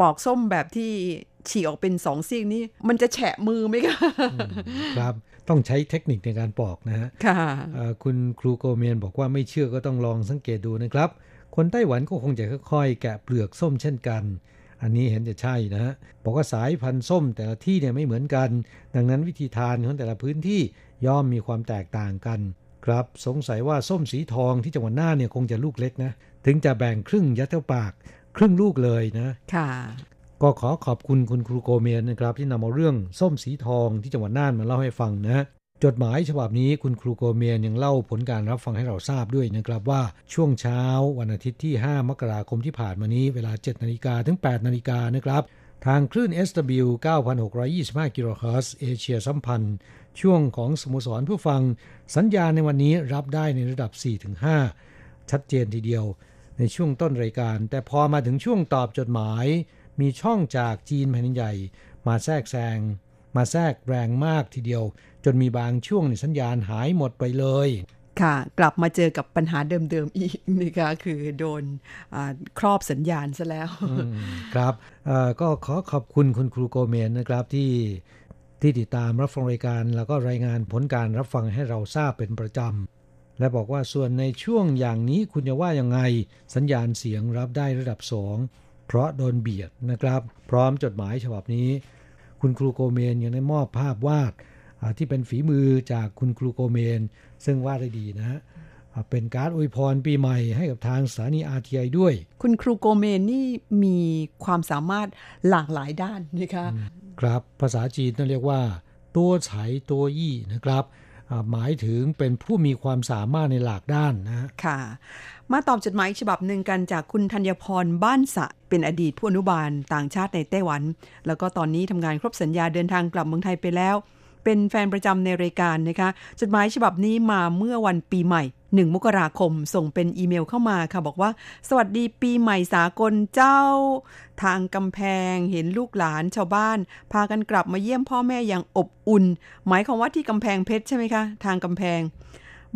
ปอกส้มแบบที่ ฉีกออกเป็นสองซีกนี้มันจะแฉะมือไหมคะครับต้องใช้เทคนิคในการปอกนะฮะค่ะเอ่อคุณครูโกเมนบอกว่าไม่เชื่อก็ต้องลองสังเกตดูนะครับ คนไต้หวันก็คงจะค่อยๆ แกะเปลือกส้มเช่นกัน อันนี้เห็นจะใช่นะฮะบอกว่าสายพันธุ์ส้มแต่ละที่เนี่ยไม่เหมือนกัน ดังนั้นวิธีทานของแต่ละพื้นที่ย่อมมีความแตกต่างกันครับสงสัยว่าส้มสีทองที่จังหวัดน่านเนี่ยคงจะลูกเล็กนะ ถึงจะแบ่งครึ่งยัดเข้าปาก ครึ่งลูกเลยนะ ค่ะ ก็ขอขอบคุณคุณครูโกเมนนะครับ ที่นำเอาเรื่องส้มสีทองที่จังหวัดน่านมาเล่าให้ฟังนะจดหมายฉบับนี้คุณครูโกเมนยังเล่าผลการรับฟังให้เราทราบด้วยนะครับว่าช่วงเช้าวันอาทิตย์ที่ 5 มกราคมที่ผ่านมานี้เวลา 7 นาฬิกาถึง 8 นาฬิกานะครับ ทางคลื่น SW 9625 กิโลเฮิรตซ์เอเชียสัมพันธ์ ช่วงของสโมสรผู้ฟัง สัญญาณในวันนี้รับได้ในระดับ 4-5 ชัดเจนทีเดียว ในช่วงต้นรายการ แต่พอมาถึงช่วงตอบจดหมาย มีช่องจากจีนแผ่นดินใหญ่ มาแทรกแซง มาแทรกแรงมากทีเดียว จนมีบางช่วงในสัญญาณหายหมดไปเลย ค่ะ กลับมาเจอกับปัญหาเดิมๆอีกนะคะคือโดนครอบสัญญาณซะแล้วครับก็ขอขอบคุณคุณครูโกเมนนะครับที่ที่ติดตามรับฟังรายการแล้วก็รายงานผลการรับฟังให้เราทราบเป็นประจำ และบอกว่าส่วนในช่วงอย่างนี้คุณจะว่ายังไง สัญญาณเสียงรับได้ระดับสอง เพราะโดนเบียดนะครับ พร้อมจดหมายฉบับนี้ คุณครูโกเมนยังได้มอบภาพวาดที่เป็นฝีมือจากคุณครูโกเมน ซึ่งวาดได้ดีนะฮะเป็นการ์ดอวยพรปีใหม่ให้กับทางสถานีอาทีไอด้วย คุณครูโกเมนนี่มีความสามารถหลากหลายด้านนะคะ ครับภาษาจีนต้องเรียกว่า ตัวไฉตัวยี่นะครับ หมายถึงเป็นผู้มีความสามารถในหลากด้านนะค่ะ มาตอบจดหมายฉบับหนึ่งกันจากคุณธัญพรบ้านสะ เป็นอดีตผู้อนุบาลต่างชาติในไต้หวัน แล้วก็ตอนนี้ทำงานครบสัญญาเดินทางกลับเมืองไทยไปแล้ว เป็นแฟนประจำในรายการนะคะ จดหมายฉบับนี้มาเมื่อวันปีใหม่ 1 มกราคมส่งเป็นอีเมลเข้ามาค่ะ บอกว่า สวัสดีปีใหม่สากลเจ้า ทางกำแพงเห็นลูกหลานชาวบ้าน พากันกลับมาเยี่ยมพ่อแม่อย่างอบอุ่น หมายความว่าที่กำแพงเพชรใช่ไหมคะ ทางกำแพง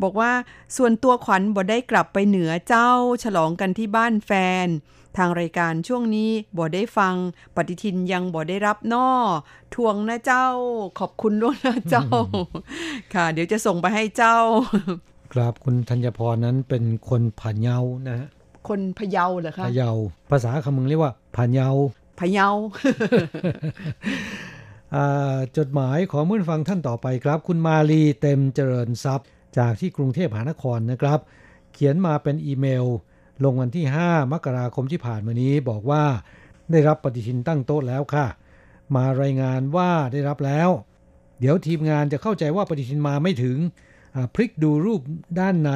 บอกว่าส่วนตัวขวัญบ่ได้กลับไปเหนือเจ้า ฉลองกันที่บ้านแฟน ทางรายการช่วงนี้บ่ได้ฟัง ปฏิทินยังบ่ได้รับนอทวงนะเจ้า ขอบคุณล่วงนะเจ้า ค่ะ เดี๋ยวจะส่งไปให้เจ้า ครับคุณธัญพรนั้นเป็นคนผาเยานะฮะคนพะเยาเหรอคะพะเยาภาษาคำมึงเรียกว่าผาเยาพะเยาจดหมายขอมื่นฟังท่านต่อไปครับ คุณมาลีเต็มเจริญทรัพย์ จากที่กรุงเทพมหานครนะครับ เขียนมาเป็นอีเมล ลงวันที่ 5 มกราคมที่ผ่านมานี้บอกว่าได้รับปฏิทินตั้งโต๊ะแล้วค่ะ มารายงานว่าได้รับแล้ว เดี๋ยวทีมงานจะเข้าใจว่าปฏิทินมาไม่ถึง พลิกดูรูปด้านใน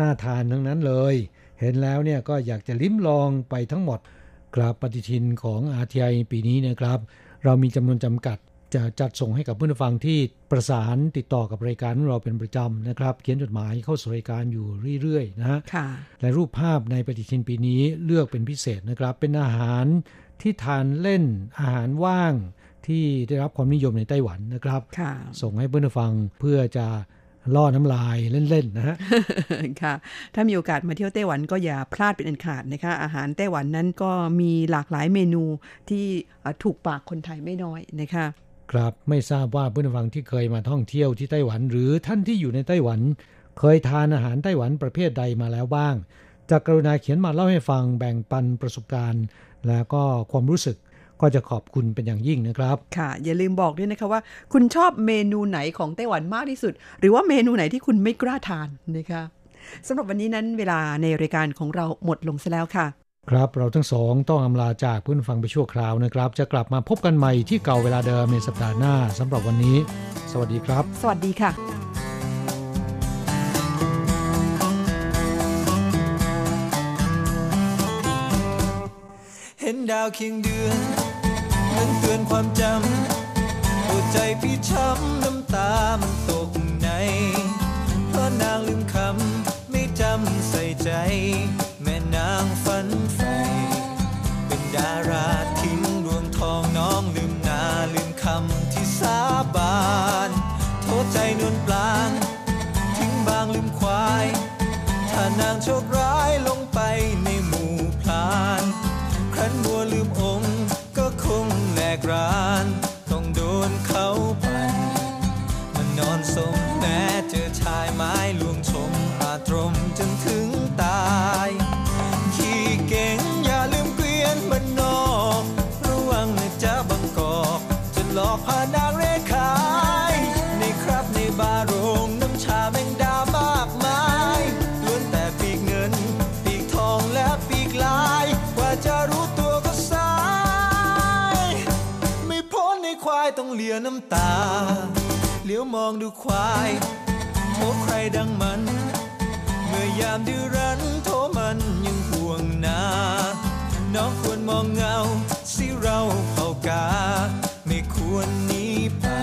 น่าทานทั้งนั้นเลย เห็นแล้วเนี่ยก็อยากจะลิ้มลองไปทั้งหมดกราบปฏิทินของ RTI ปีนี้นะครับ เรามีจำนวนจำกัดจะจัดส่งให้กับผู้ฟังที่ประสานติดต่อกับรายการของเราเป็นประจำนะครับ เขียนจดหมายเข้าสู่รายการอยู่เรื่อยๆนะฮะและรูปภาพในปฏิทินปีนี้เลือกเป็นพิเศษนะครับ เป็นอาหารที่ทานเล่นอาหารว่างที่ได้รับความนิยมในไต้หวันนะครับ ส่งให้เพื่อนฟังเพื่อจะ ล่อน้ำลายเล่น ๆ นะฮะ ค่ะ ถ้ามีโอกาสมาเที่ยวไต้หวันก็อย่าพลาดเป็นอันขาดนะคะ อาหารไต้หวันนั้นก็มีหลากหลายเมนูที่ถูกปากคนไทยไม่น้อยนะคะ ครับไม่ทราบว่าผู้ฟังที่เคยมาท่องเที่ยวที่ไต้หวัน หรือท่านที่อยู่ในไต้หวัน เคยทานอาหารไต้หวันประเภทใดมาแล้วบ้าง จากกรุณาเขียนมาเล่าให้ฟังแบ่งปันประสบการณ์ แล้วก็ความรู้สึก ก็จะขอบคุณเป็นอย่างยิ่งนะครับ ค่ะ อย่าลืมบอกด้วยนะคะว่า คุณชอบเมนูไหนของไต้หวันมากที่สุด หรือว่าเมนูไหนที่คุณไม่กล้าทานนะคะสำหรับวันนี้นั้นเวลาในรายการของเราหมดลงซะแล้วค่ะ ครับเราทั้งสองต้องอำลาจากเพื่อนฟังไปชั่วคราวนะครับ จะกลับมาพบกันใหม่ที่เก่าเวลาเดิมในสัปดาห์หน้าสำหรับวันนี้ สวัสดีครับ สวัสดีค่ะเห็นดาวเคียงเดือน มันเตือนความจำหัวใจพี่ช้ำน้ำตามันตกใน เพราะนางลืมคำไม่จำใส่ใจ แม่นางฝันใฝ่เป็นดาราทิ้งดวงทองน้องลืมนาลืมคำที่สาบานโทษใจนวลปลางทิ้งบางลืมควาย ถ้านางโชคร้าย น้ำตาเลี้ยวมองดูควายโอ้ใครดังมัน เมื่อยามดื้อรั้นโทมันยังนาน้องควรมองเงา สิเราเผ่ากา ไม่ควรหนีป่า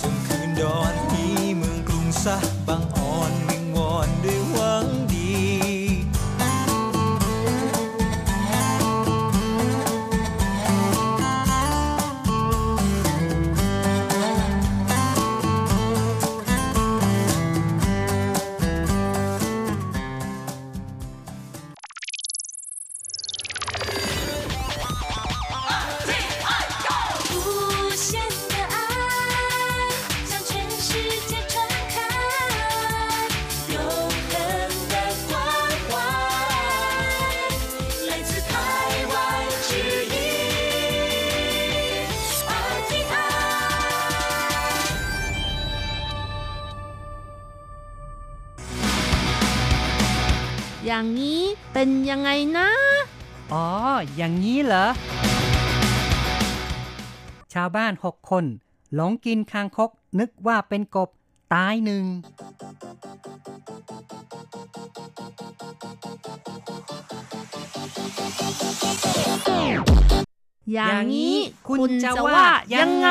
จนคืนดอนนี้เมืองกรุงซะ อย่างนี้เป็นยังไงนะ อ๋อ อย่างนี้เหรอ ชาวบ้านหกคน หลงกินคางคกนึกว่าเป็นกบ ตายหนึ่ง อย่างนี้คุณจะว่ายังไง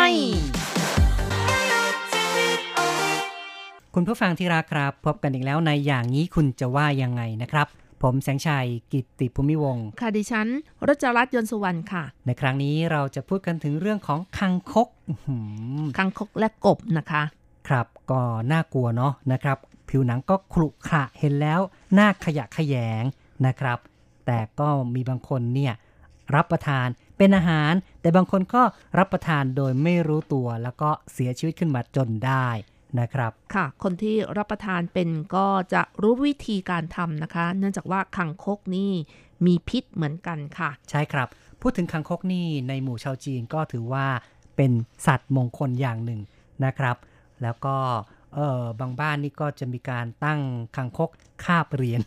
คุณผู้ฟังที่รักครับ พบกันอีกแล้วในอย่างนี้คุณจะว่ายังไงนะครับ ผมแสงชัยกิตติภูมิวงศ์ค่ะดิฉันรัชรัตน์ยนต์สุวรรณค่ะ ในครั้งนี้เราจะพูดกันถึงเรื่องของคังคกอื้อหือคังคกและกบนะคะ ครับก็น่ากลัวเนาะนะครับ ผิวหนังก็ขรุขระเห็นแล้วน่าขยะแขยงนะครับ แต่ก็มีบางคนเนี่ยรับประทานเป็นอาหาร แต่บางคนก็รับประทานโดยไม่รู้ตัวแล้วก็เสียชีวิตขึ้นมาจนได้ นะครับ ค่ะ คนที่รับประทานเป็นก็จะรู้วิธีการทำนะคะ เนื่องจากว่าคังคกนี่มีพิษเหมือนกันค่ะ ใช่ครับ พูดถึงคังคกนี่ในหมู่ชาวจีนก็ถือว่าเป็นสัตว์มงคลอย่างหนึ่งนะครับ แล้วก็เออบางบ้านนี่ก็จะมีการตั้งคังคกคาบเหรียญ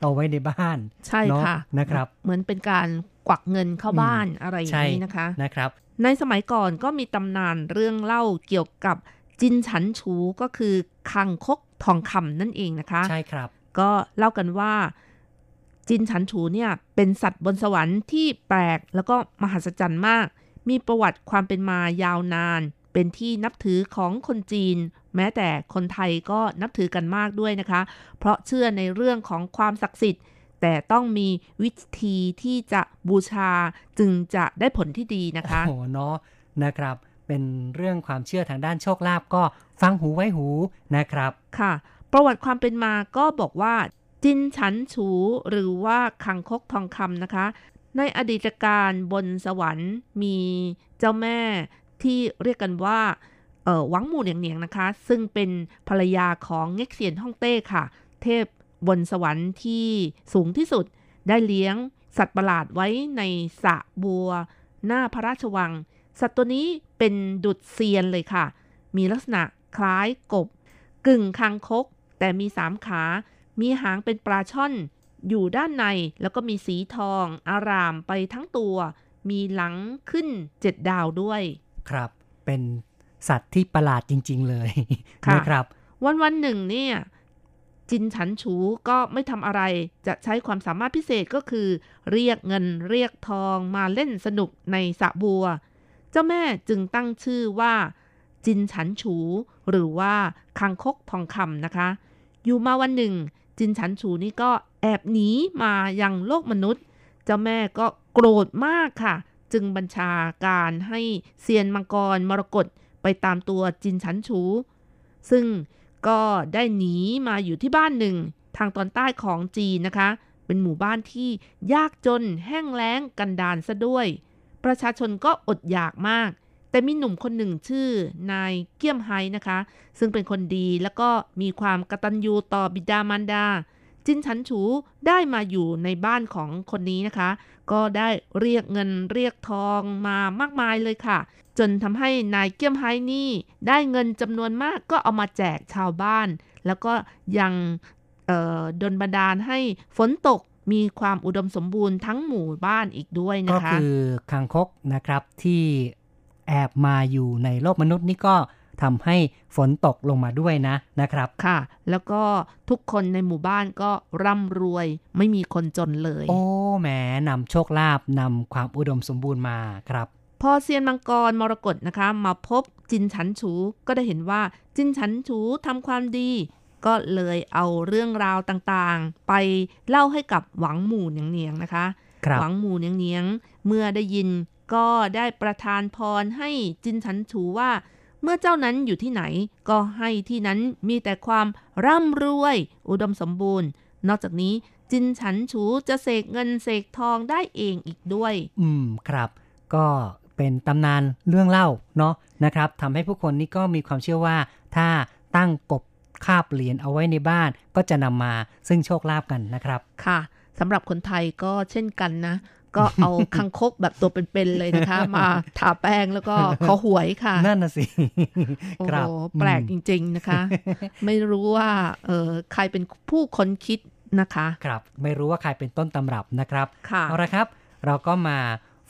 เอาไว้ในบ้าน ใช่เนาะค่ะนะครับ เหมือนเป็นการกวักเงินเข้าบ้านอะไรอย่างนี้นะคะนะครับ ในสมัยก่อนก็มีตำนานเรื่องเล่าเกี่ยวกับ จินฉันชูก็คือคังคกทองคำนั่นเองนะคะ ใช่ครับ ก็เล่ากันว่า จินฉันฉูเนี่ย เป็นสัตว์บนสวรรค์ที่แปลกแล้วก็มหัศจรรย์มาก มีประวัติความเป็นมายาวนาน เป็นที่นับถือของคนจีน แม้แต่คนไทยก็นับถือกันมากด้วยนะคะ เพราะเชื่อในเรื่องของความศักดิ์สิทธิ์ แต่ต้องมีวิธีที่จะบูชาจึงจะได้ผลที่ดีนะคะโอ้โหเนาะนะครับ เป็นเรื่องความเชื่อทางด้านโชคลาภก็ฟังหูไว้หูนะครับ ค่ะ ประวัติความเป็นมาก็บอกว่า จินฉันฉูหรือว่าคังคกทองคำนะคะ ในอดีตการบนสวรรค์มีเจ้าแม่ที่เรียกกันว่าเออหวังหมู่เหนียงๆนะคะ ซึ่งเป็นภรรยาของเง็กเซียนฮ่องเต้ค่ะ เทพบนสวรรค์ที่สูงที่สุดได้เลี้ยงสัตว์ประหลาดไว้ในสระบัว หน้าพระราชวัง สัตว์ตัวนี้เป็นดุดเซียนเลยค่ะ มีลักษณะคล้ายกบ กึ่งคางคก แต่มีสามขา มีหางเป็นปลาช่อน อยู่ด้านในแล้วก็มีสีทอง อารามไปทั้งตัว มีหลังขึ้นเจ็ดดาวด้วย ครับ เป็นสัตว์ที่ประหลาดจริง ๆ เลยค่ะนะครับ วันวันหนึ่งเนี่ย จินฉันฉูก็ไม่ทำอะไร จะใช้ความสามารถพิเศษก็คือ เรียกเงินเรียกทองมาเล่นสนุกในสระบัว เจ้าแม่จึงตั้งชื่อว่า จินฉันฉู หรือว่าคังคกทองคำนะคะ อยู่มาวันหนึ่ง จินฉันฉูนี่ก็แอบหนีมายังโลกมนุษย์ เจ้าแม่ก็โกรธมากค่ะ จึงบัญชาการให้เซียนมังกรมรกตไปตามตัวจินฉันฉู ซึ่งก็ได้หนีมาอยู่ที่บ้านหนึ่ง ทางตอนใต้ของจีนนะคะ เป็นหมู่บ้านที่ยากจนแห้งแล้งกันดานซะด้วย ประชาชนก็อดอยากมาก แต่มีหนุ่มคนหนึ่งชื่อนายเกี้ยมไฮนะคะ ซึ่งเป็นคนดีแล้วก็มีความกตัญญูต่อบิดามารดา จินฉันฉูได้มาอยู่ในบ้านของคนนี้นะคะ ก็ได้เรียกเงินเรียกทองมามากมายเลยค่ะ จนทำให้นายเกี้ยมไฮนี่ ได้เงินจำนวนมากก็เอามาแจกชาวบ้าน แล้วก็ยังเอ่อดลบันดาลให้ฝนตก มีความอุดมสมบูรณ์ทั้งหมู่บ้านอีกด้วยก็นะคะคือคังคกนะครับที่แอบมาอยู่ในโลกมนุษย์นี่ก็ทำให้ฝนตกลงมาด้วยนะนะครับค่ะ แล้วก็ทุกคนในหมู่บ้านก็ร่ำรวยไม่มีคนจนเลย โอ้แหมนำโชคลาภนำความอุดมสมบูรณ์มาครับ พอเซียนมังกรมรกตนะคะ มาพบจินฉันฉูก็ได้เห็นว่าจินฉันฉูทำความดี ก็เลยเอาเรื่องราวต่างๆ ไปเล่าให้กับหวังหมู่เนียงๆนะคะครับหวังหมู่เนียงๆเมื่อได้ยินก็ได้ประทานพรให้จินฉันฉูว่า เมื่อเจ้านั้นอยู่ที่ไหน ก็ให้ที่นั้นมีแต่ความร่ำรวย อุดมสมบูรณ์ นอกจากนี้จินฉันฉูจะเสกเงินเสกทองได้เองอีกด้วย อืมครับ ก็เป็นตำนานเรื่องเล่าเนาะนะครับทำให้ผู้คนนี่ก็มีความเชื่อว่า ถ้าตั้งกบ คาบเหรียญเอาไว้ในบ้านก็จะนำมาซึ่งโชคลาภกันนะครับ ค่ะสำหรับคนไทยก็เช่นกันนะ ก็เอาคังคกแบบตัวเป็นๆเลยนะคะ มาทาแป้งแล้วก็ขอหวยค่ะ นั่นน่ะสิโอ้คโหรับแปลกอืจมริง ๆนะคะ ไม่รู้ว่าเออใครเป็นผู้ค้นคิดนะคะ ครับ ไม่รู้ว่าใครเป็นต้นตำรับนะครับค่ะเอาละครับ เราก็มา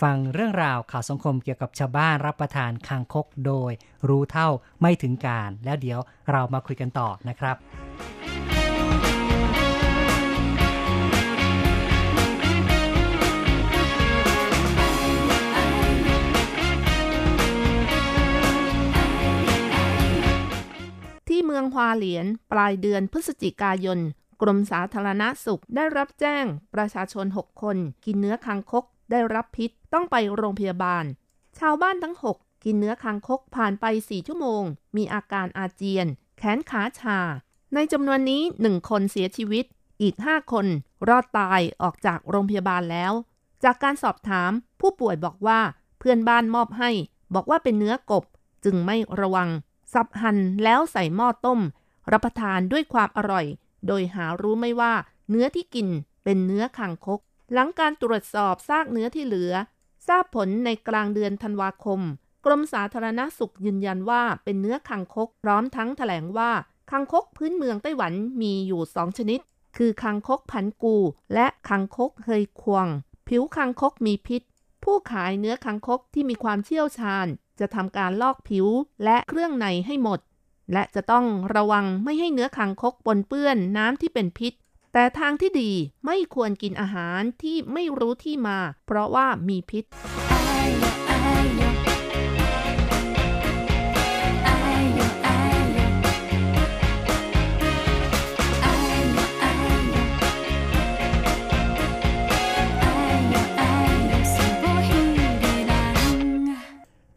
ฟังเรื่องราวข่าวสังคมเกี่ยวกับชาวบ้านรับประทานคางคกโดย รู้เท่าไม่ถึงการ แล้วเดี๋ยวเรามาคุยกันต่อนะครับที่เมืองฮวาเหลียนปลายเดือนพฤศจิกายน กรมสาธารณสุขได้รับแจ้งประชาชน 6 คน กินเนื้อคางคก ได้รับพิษต้องไปโรงพยาบาล ชาวบ้านทั้ง 6 กินเนื้อคางคกผ่านไป 4 ชั่วโมง มีอาการอาเจียน แขนขาชา ในจำนวนนี้ 1 คนเสียชีวิต อีก 5 คน รอดตายออกจากโรงพยาบาลแล้ว จากการสอบถามผู้ป่วยบอกว่าเพื่อนบ้านมอบให้ บอกว่าเป็นเนื้อกบ จึงไม่ระวัง สับหั่นแล้วใส่หม้อต้ม รับประทานด้วยความอร่อย โดยหารู้ไม่ว่าเนื้อที่กินเป็นเนื้อคางคก หลังการตรวจสอบซากเนื้อที่เหลือ ทราบผลในกลางเดือนธันวาคม กรมสาธารณสุขยืนยันว่าเป็นเนื้อคางคก พร้อมทั้งแถลงว่าคางคกพื้นเมืองไต้หวันมีอยู่สองชนิด คือคางคกพันกู และคางคกเฮยควง ผิวคางคกมีพิษ ผู้ขายเนื้อคางคกที่มีความเชี่ยวชาญ จะทำการลอกผิวและเครื่องในให้หมด และจะต้องระวังไม่ให้เนื้อคางคกปนเปื้อนน้ำที่เป็นพิษ แต่ทางที่ดีไม่ควรกินอาหารที่ไม่รู้ที่มา เพราะว่ามีพิษ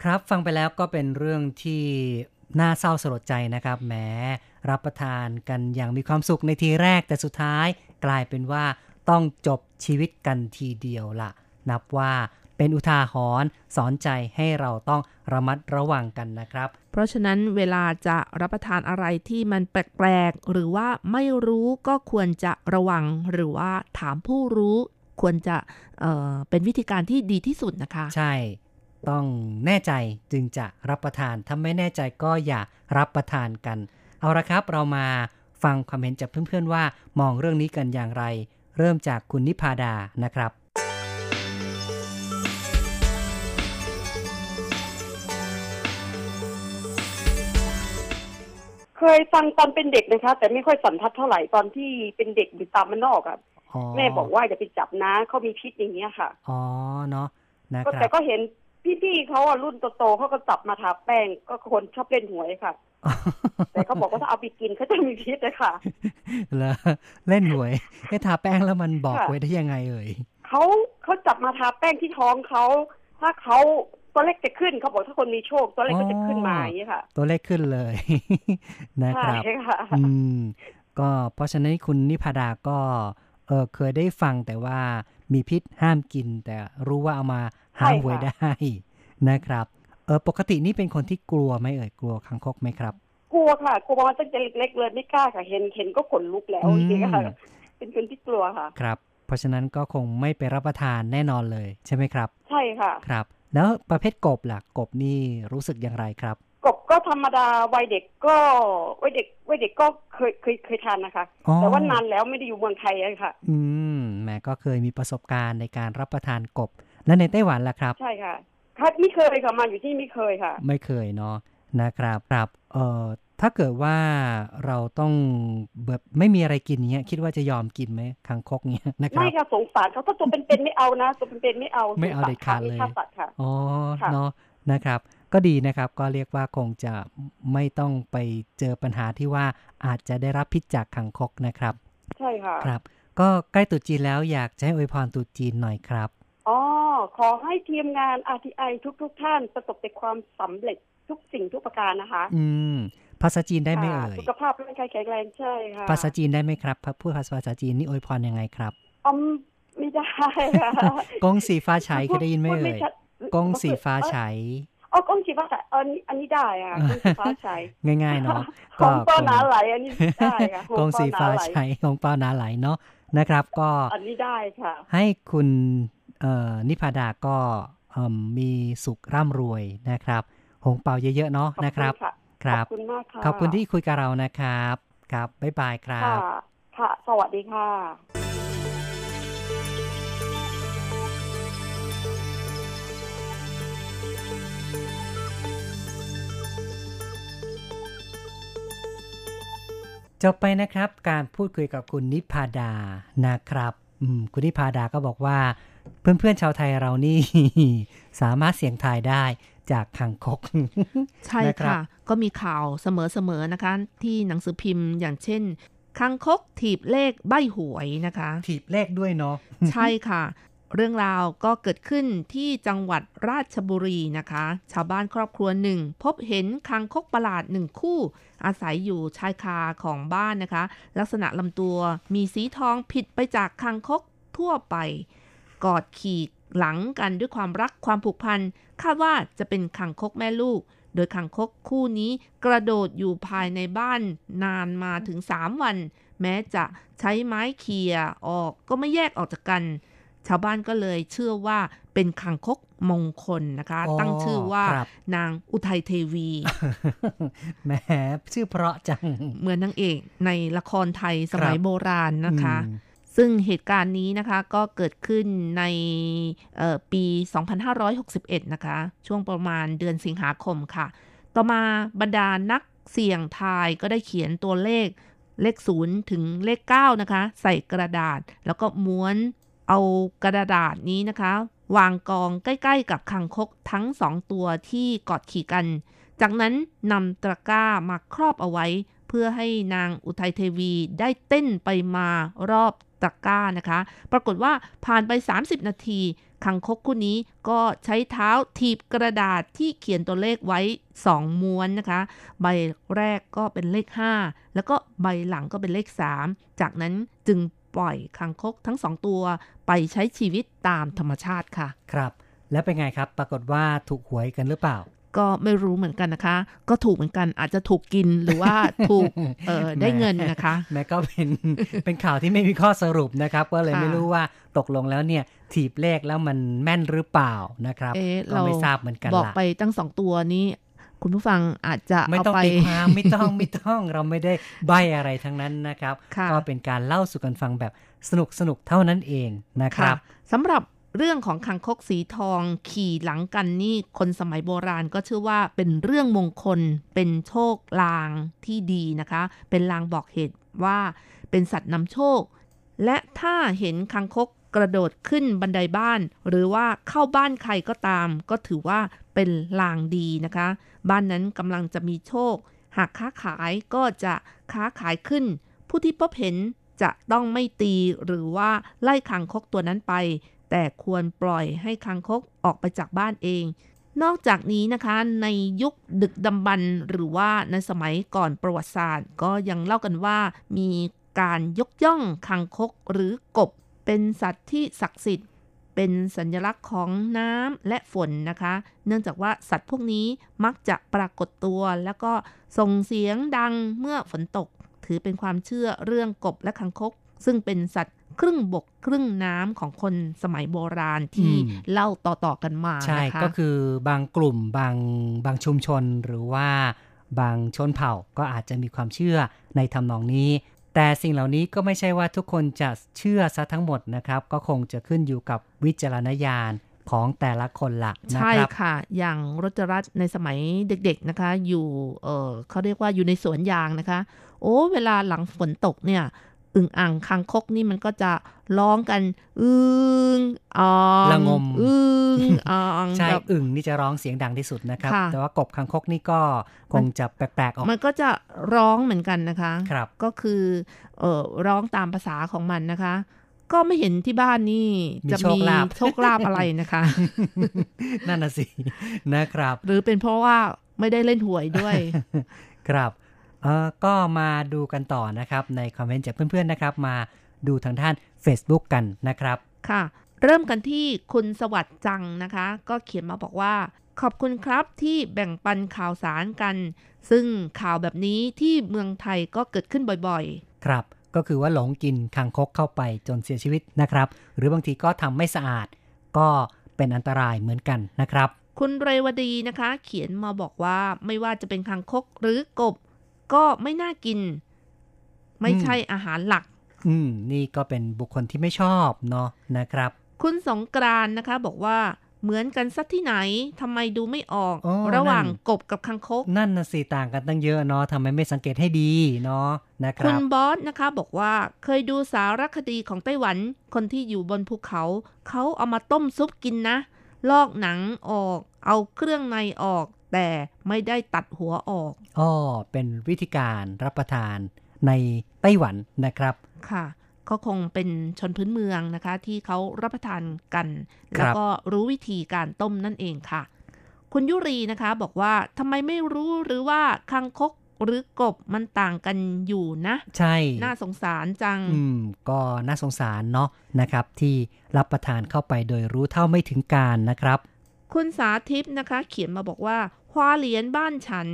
ครับฟังไปแล้วก็เป็นเรื่องที่น่าเศร้าสลดใจนะครับแหม รับประทานกันอย่างมีความสุขในทีแรกแต่สุดท้ายกลายเป็นว่าต้องจบชีวิตกันทีเดียวละนับว่าเป็นอุทาหรณ์สอนใจให้เราต้องระมัดระวังกันนะครับ เพราะฉะนั้นเวลาจะรับประทานอะไรที่มันแปลกๆ หรือว่าไม่รู้ก็ควรจะระวังหรือว่าถามผู้รู้ควรจะเอ่อเป็นวิธีการที่ดีที่สุดนะคะ ใช่ ต้องแน่ใจจึงจะรับประทานถ้าไม่แน่ใจก็อย่ารับประทานกัน เอาละครับเรามาฟังความเห็นจากเพื่อนๆว่ามองเรื่องนี้กันอย่างไร เริ่มจากคุณนิพาดานะครับเคยฟังตอนเป็นเด็กนะคะ แต่ไม่ค่อยสันทัดเท่าไหร่ตอนที่เป็นเด็กอยู่ตามมันนอกอะอ๋อแม่บอกว่าอย่าไปจับนะเขามีพิษอย่างเงี้ยค่ะอ๋อเนาะนะก็ครัแต่บก็เห็นพี่ๆเขาอะรุ่นโตๆเขาก็จับมาทาแป้งก็คนชอบเล่นหวยค่ะ แต่เขาบอกว่าถ้าเอาไปกินเขาจะมีพิษนะคะแล้วเล่นหวยให้ทาแป้งแล้วมันบอกค่ะไว้ได้ยังไงเอ่ยเขาเขาจับมาทาแป้งที่ท้องเขาถ้าเขาตัวเลขจะขึ้นเขาบอกถ้าคนมีโชค ตัวเลขก็จะขึ้นมาอย่างนี้ยค่ะ ตัวเลขขึ้นเลยนะคใช่รับค่ะอืมก็เพราะฉะนั้นคุณนิพาดาก็เออเคยได้ฟังแต่ว่ามีพิษห้ามกิน แต่รู้ว่าเอามาหาใช่ค่ะหวยได้นะครับ เออปกตินี่เป็นคนที่กลัวไหมเอ่ยกลัวคังคกไหมครับ กลัวค่ะกลัวมาตั้งแต่เล็กๆเลยไม่กล้าค่ะ เห็นเห็นก็ขนลุกแล้วอืมจริงๆค่ะ เป็นคนที่กลัวค่ะ ครับ เพราะฉะนั้นก็คงไม่ไปรับประทานแน่นอนเลยใช่ไหมครับ ใช่ค่ะครับ แล้วประเภทกบล่ะกบนี่รู้สึกอย่างไรครับ กบก็ธรรมดาวัยเด็กก็วัยเด็กวัยเด็กก็เคยเคยเคยทานนะคะอ๋อแต่ว่านานแล้วไม่ได้อยู่เมืองไทยอะค่ะ อืมแหมก็เคยมีประสบการณ์ในการรับประทานกบ และในไต้หวันล่ะครับ ใช่ค่ะ ค่ะไม่เคยค่ะมาอยู่ที่ไม่เคยค่ะ ไม่เคยเนาะนะครับครับเอ่อถ้าเกิดว่าเราต้องแบบไม่มีอะไรกินเนี้ย คิดว่าจะยอมกินไหมคังคกเนี้ยนะครัไม่บค่ะสงสารเขาถ้าตัวเป็นๆไม่เอานะตัวเป็นๆไม่เอาไม่เอาเด็ดขาดเลยสงสรฆ่าสัตว์ค่ะอ๋อค่ะเนาะนะครับก็ดีนะครับก็เรียกว่าคงจะไม่ต้องไปเจอปัญหาที่ว่าอาจจะได้รับพิษจากคังคกนะครับ ใช่ค่ะครับ ก็ใกล้ตรุษจีนแล้วอยากจะให้อวยพรตรุษจีนหน่อยครับอ๋อ ขอให้ทีมงาน RTI ทุกๆท่านประสบแต่ความสำเร็จทุกสิ่งทุกประการนะคะ อืม ภาษาจีนได้ไหมค่ะเอ่ย สุขภาพร่างกายแข็งแรงใช่ค่ะ ภาษาจีนได้ไหมครับพูดภาษาจีนนี่อวยพรยังไงครับอ๋อมไม่ได้ค่ะกงสีฟ้าฉายเคยได้ยินไหมพูเอ่ยชัดกงสีฟ้าฉายอ๋อกงสีฟ้าฉายอันนี้อันนี้ได้ค่ะกงสีฟ้าฉายง่ายๆเนาะของป้าหนาไหลอันนี้ได้ค่ะกงสีฟ้าของป้หนไหลใช้ของป้าหนาไหลเนาะนะครับ ก็อันนี้ได้ค่ะ ให้คุณเอ่อ นิพาดาก็เอิ่มมีสุขร่ำรวยนะครับ หงเปาเยอะๆเนาะขอบนะคคุรับณค่ะครับ ขอบคุณมากค่ะ ขอบคุณที่คุยกับเรานะครับ ครับ บ๊ายบายครัค่ะบค่ะ สวัสดีค่ะ จบไปนะครับ การพูดคุยกับคุณนิพาดานะครับอืมคุณนิพาดาก็บอกว่า เพื่อนๆชาวไทยเรานี่ สามารถเสียงทายได้จากคังคก ใช่นะครับค่ะ ก็มีข่าวเสมอๆนะคะ ที่หนังสือพิมพ์อย่างเช่นคังคกถีบเลขใบหวยนะคะ ถีบเลขด้วยเนาะใช่ค่ะ เรื่องราวก็เกิดขึ้นที่จังหวัดราชบุรีนะคะ ชาวบ้านครอบครัวหนึ่ง พบเห็นคังคกประหลาดหนึ่งคู่ อาศัยอยู่ชายคาของบ้านนะคะ ลักษณะลำตัวมีสีทองผิดไปจากคังคกทั่วไป กอดขี่หลังกันด้วยความรักความผูกพัน คาดว่าจะเป็นคังคกแม่ลูก โดยคังคกคู่นี้กระโดดอยู่ภายในบ้านนานมาถึง 3 วัน แม้จะใช้ไม้เขี่ยออกก็ไม่แยกออกจากกัน ชาวบ้านก็เลยเชื่อว่าเป็นคังคกมงคลนะคะอ๋อตั้งชื่อว่าครับนางอุทัยเทวีแหมชื่อเพราะจังเหมือนนางเอกในละครไทยสมัยครับโบราณนะคะอืม ซึ่งเหตุการณ์นี้นะคะก็เกิดขึ้นในเอ่อปี 2561 นะคะ ช่วงประมาณเดือนสิงหาคมค่ะ ต่อมาบรรดานักเสี่ยงทายก็ได้เขียนตัวเลขเลข 0 ถึงเลข 9 นะคะ ใส่กระดาษ แล้วก็ม้วนเอากระดาษนี้นะคะ วางกองใกล้ๆกับคังคกทั้งสองตัวที่กอดขี่กัน จากนั้นนำตะกร้ามาครอบเอาไว้ เพื่อให้นางอุทัยเทวีได้เต้นไปมารอบ ตะกร้านะคะ ปรากฏว่าผ่านไป 30 นาทีคังคกคู่นี้ก็ใช้เท้าถีบกระดาษที่เขียนตัวเลขไว้ 2 ม้วนนะคะ ใบแรกก็เป็นเลข 5 แล้วก็ใบหลังก็เป็นเลข 3 จากนั้นจึงปล่อยคังคกทั้งสองตัวไปใช้ชีวิตตามธรรมชาติค่ะ ครับ แล้วเป็นไงครับ ปรากฏว่าถูกหวยกันหรือเปล่า ก็ไม่รู้เหมือนกันนะคะ ก็ถูกเหมือนกันอาจจะถูกกินหรือว่าถูกเออได้เงินนะคะ แม้ก็เป็นเป็นข่าวที่ไม่มีข้อสรุปนะครับ ก็เลยค่ะไม่รู้ว่าตกลงแล้วเนี่ยถีบเลขแล้วมันแม่นหรือเปล่านะครับเอ๊ะก็เราไม่ทราบเหมือนกันบอกล่ะไปตั้งสองตัวนี้คุณผู้ฟังอาจจะไม่เอาต้องไปตีความไม่ต้องไม่ต้องเราไม่ได้ใบอะไรทั้งนั้นนะครับค่ะก็เป็นการเล่าสู่กันฟังแบบสนุกสนุกๆเท่านั้นเองนะครับสำหรับ เรื่องของคังคกสีทองขี่หลังกันนี่คนสมัยโบราณก็เชื่อว่าเป็นเรื่องมงคล เป็นโชคลางที่ดีนะคะ เป็นลางบอกเหตุว่าเป็นสัตว์นำโชค และถ้าเห็นคังคกกระโดดขึ้นบันไดบ้าน หรือว่าเข้าบ้านใครก็ตาม ก็ถือว่าเป็นลางดีนะคะ บ้านนั้นกำลังจะมีโชค หากค้าขายก็จะค้าขายขึ้น ผู้ที่พบเห็นจะต้องไม่ตีหรือว่าไล่คังคกตัวนั้นไป แต่ควรปล่อยให้คังคกออกไปจากบ้านเอง นอกจากนี้นะคะในยุคดึกดำบรรพ์หรือว่าในสมัยก่อนประวัติศาสตร์ ก็ยังเล่ากันว่ามีการยกย่องคังคกหรือกบ เป็นสัตว์ที่ศักดิ์สิทธิ์ เป็นสัญลักษณ์ของน้ำและฝนนะคะ เนื่องจากว่าสัตว์พวกนี้มักจะปรากฏตัว แล้วก็ส่งเสียงดังเมื่อฝนตก ถือเป็นความเชื่อเรื่องกบและคังคก ซึ่งเป็นสัตว์ ครึ่งบกครึ่งน้ำของคนสมัยโบราณที่อืมเล่าต่อๆกันมาใช่นะคะก็คือบางกลุ่มบางบางชุมชนหรือว่าบางชนเผ่าก็อาจจะมีความเชื่อในทำนองนี้ แต่สิ่งเหล่านี้ก็ไม่ใช่ว่าทุกคนจะเชื่อซะทั้งหมดนะครับ ก็คงจะขึ้นอยู่กับวิจารณญาณของแต่ละคนละนะใช่ครับค่ะ อย่างรจรัตน์ในสมัยเด็กๆนะคะ อยู่เออเขาเรียกว่าอยู่ในสวนยางนะคะ โอ้ เวลาหลังฝนตกเนี่ย อึ่งอ่างคางคกนี่มันก็จะร้องกันอึงอ่องละงมอึงอ่องใช่แบบอึ่งนี่จะร้องเสียงดังที่สุดนะครับค่ะแต่ว่ากบคางคกนี่ก็คงจะแปลกๆออกมันก็จะร้องเหมือนกันนะคะครับก็คือเออร้องตามภาษาของมันนะคะ ก็ไม่เห็นที่บ้านนี่มีจะโชคมีลาภโชคลาภอะไรนะคะ นั่นน่ะสินะครับ หรือเป็นเพราะว่าไม่ได้เล่นหวยด้วย ครับ เอ่อก็มาดูกันต่อนะครับ ในคอมเมนต์จากเพื่อนๆนะครับ มาดูทางด้าน Facebook กันนะครับ ค่ะ เริ่มกันที่คุณสวัสดิ์จังนะคะ ก็เขียนมาบอกว่า ขอบคุณครับที่แบ่งปันข่าวสารกัน ซึ่งข่าวแบบนี้ที่เมืองไทยก็เกิดขึ้นบ่อยครับ ก็คือว่าหลงกินคางคกเข้าไปจนเสียชีวิตนะครับ หรือบางทีก็ทำไม่สะอาด ก็เป็นอันตรายเหมือนกันนะครับๆคุณเรวดีนะคะ เขียนมาบอกว่าไม่ว่าจะเป็นคางคกหรือกบ ก็ไม่น่ากิน ไม่ใช่อาหารหลัก อืม นี่ก็เป็นบุคคลที่ไม่ชอบเนาะนะครับ คุณสงกรานต์นะคะ บอกว่าเหมือนกันสักที่ไหนทำไมดูไม่ออกอ๋อระหว่างนั่นกบกับคังคก นั่นน่ะสิต่างกันตั้งเยอะเนาะทำไมไม่สังเกตให้ดีเนาะนะคคุรัณบบอสนะคะบอกว่าเคยดูสารคดีของไต้หวัน คนที่อยู่บนภูเขา เขาเอามาต้มซุปกินนะ ลอกหนังออก เอาเครื่องในออก แต่ไม่ได้ตัดหัวออกอ๋อเป็นวิธีการรับประทานในไต้หวันนะครับค่ะก็คงเป็นชนพื้นเมืองนะคะ ที่เขารับประทานกันครับแล้วก็รู้วิธีการต้มนั่นเองค่ะ คุณยุรีนะคะบอกว่าทำไมไม่รู้หรือว่าคังคกหรือกบมันต่างกันอยู่นะ ใช่ น่าสงสารจัง อืม ก็น่าสงสารเนาะนะครับ ที่รับประทานเข้าไปโดยรู้เท่าไม่ถึงการนะครับ คุณสาธิตนะคะ เขียนมาบอกว่าฮวาเหรียญบ้านฉัน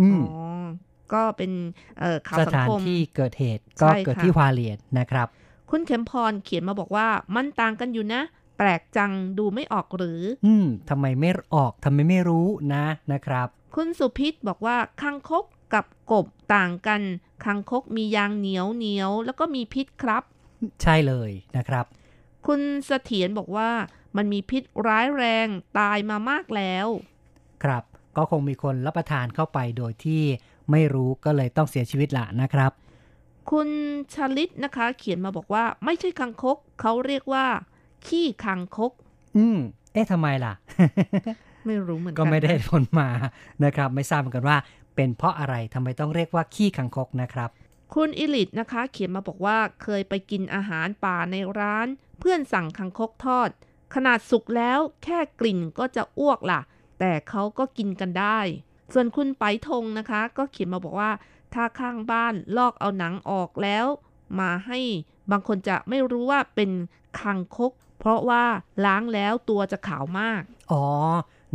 อืมอ๋อก็เป็นเอ่อข่าวสสังถานคมที่เกิดเหตุก็ใช่เกิดค่ะที่ฮวาเลียนนะครับ คุณเข็มพรเขียนมาบอกว่ามันต่างกันอยู่นะ แปลกจังดูไม่ออกหรือ อืมทำไมไม่ออกทำไมไม่รู้นะนะครับ คุณสุพิษบอกว่าคังคกกับกบต่างกันคังคกมียางเหนียวเหนียวแล้วก็มีพิษครับ ใช่เลยนะครับ คุณเสถียรบอกว่า มันมีพิษร้ายแรงตายมามากแล้ว ครับ ก็คงมีคนรับประทานเข้าไปโดยที่ไม่รู้ก็เลยต้องเสียชีวิตละนะครับ คุณชลิตนะคะ เขียนมาบอกว่าไม่ใช่คังคก เขาเรียกว่า ขี้คังคก อืม เอ๊ะทำไมล่ะ ไม่รู้เหมือนกัน ก็ไม่ได้ผลมานะครับ ไม่ทราบเหมือนกันว่า เป็นเพราะอะไรทำไมต้องเรียกว่าขี้คังคกนะครับคุณอิลิตนะคะ เขียนมาบอกว่าเคยไปกินอาหารป่าในร้าน เพื่อนสั่งคังคกทอด ขนาดสุกแล้วแค่กลิ่นก็จะอ้วกล่ะ แต่เขาก็กินกันได้ ส่วนคุณไปทงนะคะ ก็เขียนมาบอกว่า ถ้าข้างบ้านลอกเอาหนังออกแล้ว มาให้บางคนจะไม่รู้ว่าเป็นคังคก เพราะว่าล้างแล้วตัวจะขาวมาก อ๋อ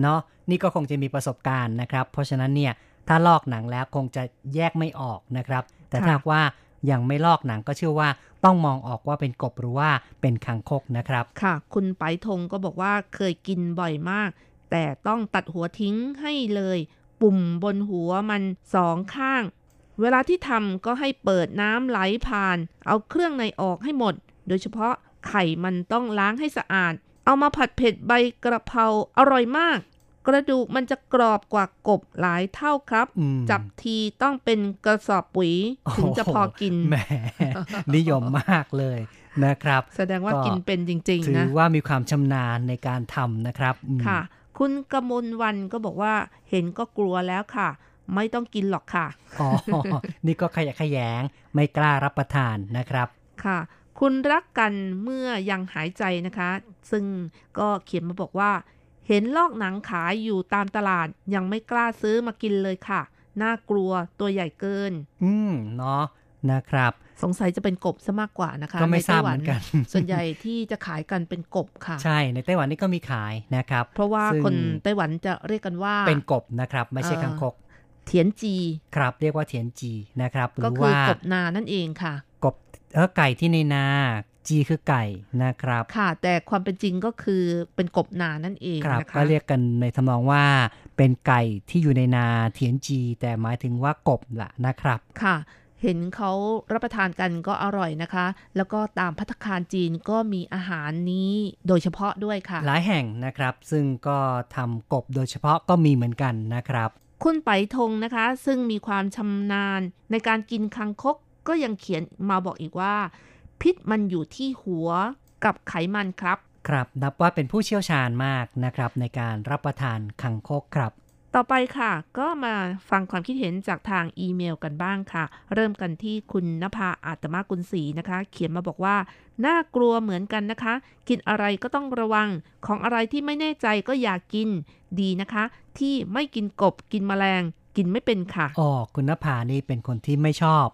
เนาะนี่ก็คงจะมีประสบการณ์นะครับ เพราะฉะนั้นเนี่ยถ้าลอกหนังแล้วคงจะแยกไม่ออกนะครับ แต่ถ้าค่ะหากว่ายังไม่ลอกหนังก็เชื่อว่า ต้องมองออกว่าเป็นกบหรือว่าเป็นคังคกนะครับ ค่ะ คุณไปทงก็บอกว่าเคยกินบ่อยมาก แต่ต้องตัดหัวทิ้งให้เลย ปุ่มบนหัวมันสองข้าง เวลาที่ทำก็ให้เปิดน้ำไหลผ่าน เอาเครื่องในออกให้หมด โดยเฉพาะไข่มันต้องล้างให้สะอาด เอามาผัดเผ็ดใบกระเพราอร่อยมาก กระดูกมันจะกรอบกว่ากบหลายเท่าครับอืมจับทีต้องเป็นกระสอบปุ๋ย ถึงจะพอกินแหมนิยมมากเลยนะครับ แสดงว่าก็กินเป็นจริงถืๆอนะว่ามีความชำนาญในการทำนะครับอืมค่ะ คุณกมลวันก็บอกว่าเห็นก็กลัวแล้วค่ะ ไม่ต้องกินหรอกค่ะ อ๋อ นี่ก็ขยะแขยงไม่กล้ารับประทานนะครับค่ะ คุณรักกันเมื่อยังหายใจนะคะ ซึ่งก็เขียนมาบอกว่า เห็นลอกหนังขายอยู่ตามตลาดยังไม่กล้าซื้อมากินเลยค่ะ น่ากลัวตัวใหญ่เกิน อืมเนาะนะครับ สงสัยจะเป็นกบซะมากกว่านะคะ ก็ไม่ในทราบไต้หเหมือนกัน ส่วนใหญ่ที่จะขายกันเป็นกบค่ะ ใช่ ในไต้หวันนี่ก็มีขายนะครับ เพราะว่าซึ่งคนไต้หวันจะเรียกกันว่า เป็นกบนะครับ ไม่ใช่เอ่อคังคก เถียนจี ครับ เรียกว่าเทียนจีนะครับหก็รือคือว่ากบนานั่นเองค่ะ กบเออไก่ที่ในนา จีคือไก่นะครับ ค่ะ แต่ความเป็นจริงก็คือเป็นกบนานั่นเองครับนะคะก็เรียกกันในทำนองว่า เป็นไก่ที่อยู่ในนาเทียนจี แต่หมายถึงว่ากบล่ะนะครับ ค่ะ เห็นเขารับประทานกันก็อร่อยนะคะ แล้วก็ตามพัตตาคารจีนก็มีอาหารนี้โดยเฉพาะด้วยค่ะ หลายแห่งนะครับ ซึ่งก็ทำกบโดยเฉพาะก็มีเหมือนกันนะครับคุณไปทงนะคะ ซึ่งมีความชำนาญในการกินคังคกก็ยังเขียนมาบอกอีกว่า พิษมันอยู่ที่หัวกับไขมันครับ ครับ นับว่าเป็นผู้เชี่ยวชาญมากนะครับ ในการรับประทานคังคกครับ ต่อไปค่ะ ก็มาฟังความคิดเห็นจากทางอีเมลกันบ้างค่ะ เริ่มกันที่คุณนภาอาตมากุลศรีนะคะ เขียนมาบอกว่า น่ากลัวเหมือนกันนะคะ กินอะไรก็ต้องระวัง ของอะไรที่ไม่แน่ใจก็อย่ากกิน ดีนะคะ ที่ไม่กินกบกินแมลง กินไม่เป็นค่ะ อ๋อ คุณนภานี่เป็นคนที่ไม่ชอบ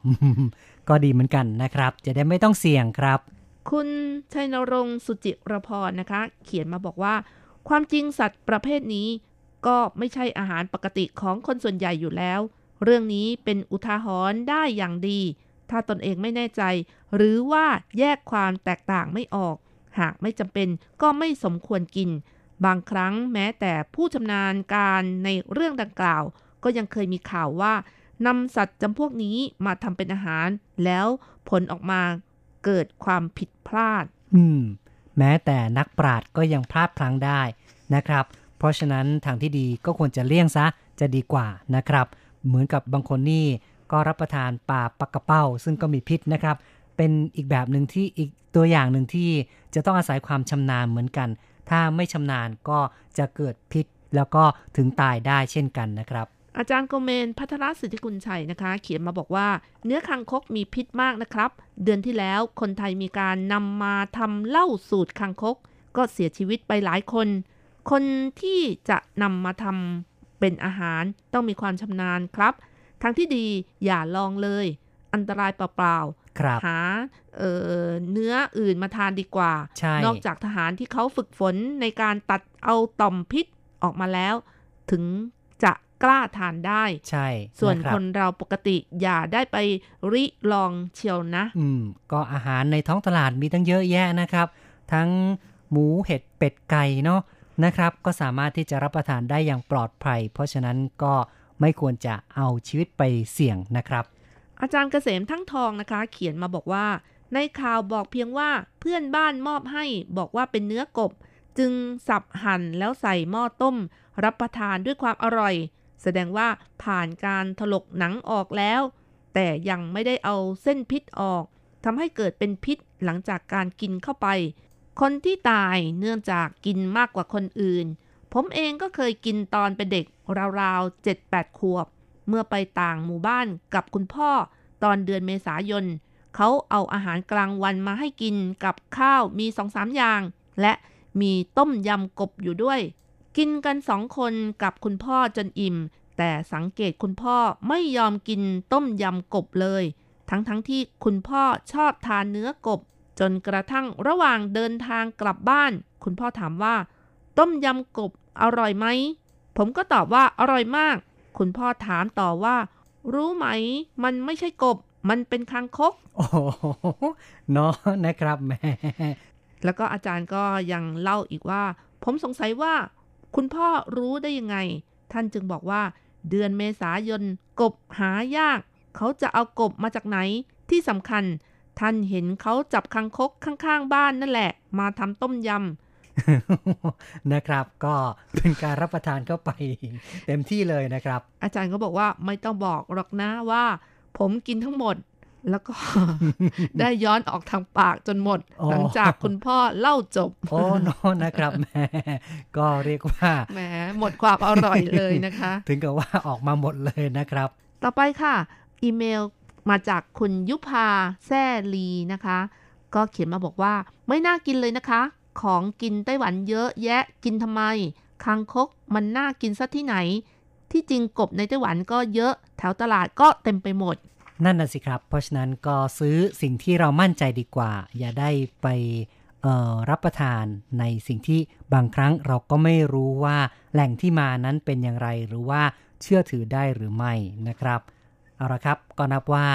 ก็ดีเหมือนกันนะครับ จะได้ไม่ต้องเสี่ยงครับ คุณชัยนรงค์สุจิรพรนะคะ เขียนมาบอกว่า ความจริงสัตว์ประเภทนี้ ก็ไม่ใช่อาหารปกติของคนส่วนใหญ่อยู่แล้ว เรื่องนี้เป็นอุทาหรณ์ได้อย่างดี ถ้าตนเองไม่แน่ใจ หรือว่าแยกความแตกต่างไม่ออก หากไม่จำเป็นก็ไม่สมควรกิน บางครั้งแม้แต่ผู้ชำนาญการในเรื่องดังกล่าว ก็ยังเคยมีข่าวว่า นำสัตว์จำพวกนี้มาทำเป็นอาหาร แล้วผลออกมาเกิดความผิดพลาด อืม แม้แต่นักปราชญ์ก็ยังพลาดพลั้งได้นะครับ เพราะฉะนั้นทางที่ดีก็ควรจะเลี่ยงซะจะดีกว่านะครับ เหมือนกับบางคนนี่ก็รับประทานปลาปักกระเป้า ซึ่งก็มีพิษนะครับ เป็นอีกแบบหนึ่งที่อีกตัวอย่างหนึ่งที่จะต้องอาศัยความชำนาญเหมือนกัน ถ้าไม่ชำนาญก็จะเกิดพิษแล้วก็ถึงตายได้เช่นกันนะครับ อาจารย์โกเมนพัทรสิทธิกุลชัยนะคะ เขียนมาบอกว่า เนื้อคังคกมีพิษมากนะครับ เดือนที่แล้วคนไทยมีการนำมาทำเหล้าสูตรคังคก ก็เสียชีวิตไปหลายคน คนที่จะนำมาทำเป็นอาหารต้องมีความชำนาญครับทางที่ดีอย่าลองเลย อันตรายเปล่าครับๆหาเอ่อเนื้ออื่นมาทานดีกว่าใช่นอกจากทหารที่เขาฝึกฝนในการตัดเอาต่อมพิษออกมาแล้ว ถึงจะ กล้าทานได้ ใช่ ส่วนะรับคนเราปกติอย่าได้ไปริลองเชียวนะ อืม ก็อาหารในท้องตลาดมีตั้งเยอะแยะนะครับ ทั้งหมูเห็ดเป็ดไก่เนาะนะครับ ก็สามารถที่จะรับประทานได้อย่างปลอดภัย เพราะฉะนั้นก็ไม่ควรจะเอาชีวิตไปเสี่ยงนะครับ อาจารย์เกษมทั้งทองนะคะ เขียนมาบอกว่า ในข่าวบอกเพียงว่าเพื่อนบ้านมอบให้บอกว่าเป็นเนื้อกบ จึงสับหั่นแล้วใส่หม้อต้ม รับประทานด้วยความอร่อย แสดงว่าผ่านการถลกหนังออกแล้ว แต่ยังไม่ได้เอาเส้นพิษออกทำให้เกิดเป็นพิษหลังจากการกินเข้าไป คนที่ตายเนื่องจากกินมากกว่าคนอื่น ผมเองก็เคยกินตอนเป็นเด็กราวๆ7-8ขวบ เมื่อไปต่างหมู่บ้านกับคุณพ่อตอนเดือนเมษายน เขาเอาอาหารกลางวันมาให้กินกับข้าวมีสองสามอย่าง และมีต้มยำกบอยู่ด้วย กินกันสองคนกับคุณพ่อจนอิ่ม แต่สังเกตคุณพ่อไม่ยอมกินต้มยำกบเลย ทั้งๆทที่คุณพ่อชอบทานเนื้อกบ จนกระทั่งระหว่างเดินทางกลับบ้าน คุณพ่อถามว่า ต้มยำกบอร่อยไหม ผมก็ตอบว่าอร่อยมาก คุณพ่อถามต่อว่า รู้ไหม มันไม่ใช่กบ มันเป็นคางคกโอ้โหเนาะนะครับแหม่แล้วก็อาจารย์ก็ยังเล่าอีกว่า ผมสงสัยว่า คุณพ่อรู้ได้ยังไง ท่านจึงบอกว่า เดือนเมษายนกบหายาก เขาจะเอากบมาจากไหนที่สำคัญ ท่านเห็นเขาจับคังคกข้างๆ บ้านนั่นแหละ มาทำต้มยำนะครับก็เป็นการรับประทานเข้าไป เต็มที่เลยนะครับ อาจารย์ก็บอกว่าไม่ต้องบอกหรอกนะว่า ผมกินทั้งหมด แล้วก็ได้ย้อนออกทางปากจนหมดอ๋อหลังจากคุณพ่อเล่าจบ โอ้เนอะนะครับแหม่ก็เรียกว่าแหมหมดความอร่อยเลยนะคะ ถึงกับว่าออกมาหมดเลยนะครับ ต่อไปค่ะ อีเมลมาจากคุณยุพาแซ่ลีนะคะ ก็เขียนมาบอกว่า ไม่น่ากินเลยนะคะ ของกินไต้หวันเยอะแยะกินทำไมคางคกมันน่ากินซะที่ไหน ที่จริงกบในไต้หวันก็เยอะ แถวตลาดก็เต็มไปหมด นั่นน่ะสิครับ เพราะฉะนั้นก็ซื้อสิ่งที่เรามั่นใจดีกว่า อย่าได้ไปรับประทานในสิ่งที่บางครั้งเราก็ไม่รู้ว่าแหล่งที่มานั้นเป็นอย่างไรหรือว่าเชื่อถือได้หรือไม่นะครับ เอาละครับก็นับว่า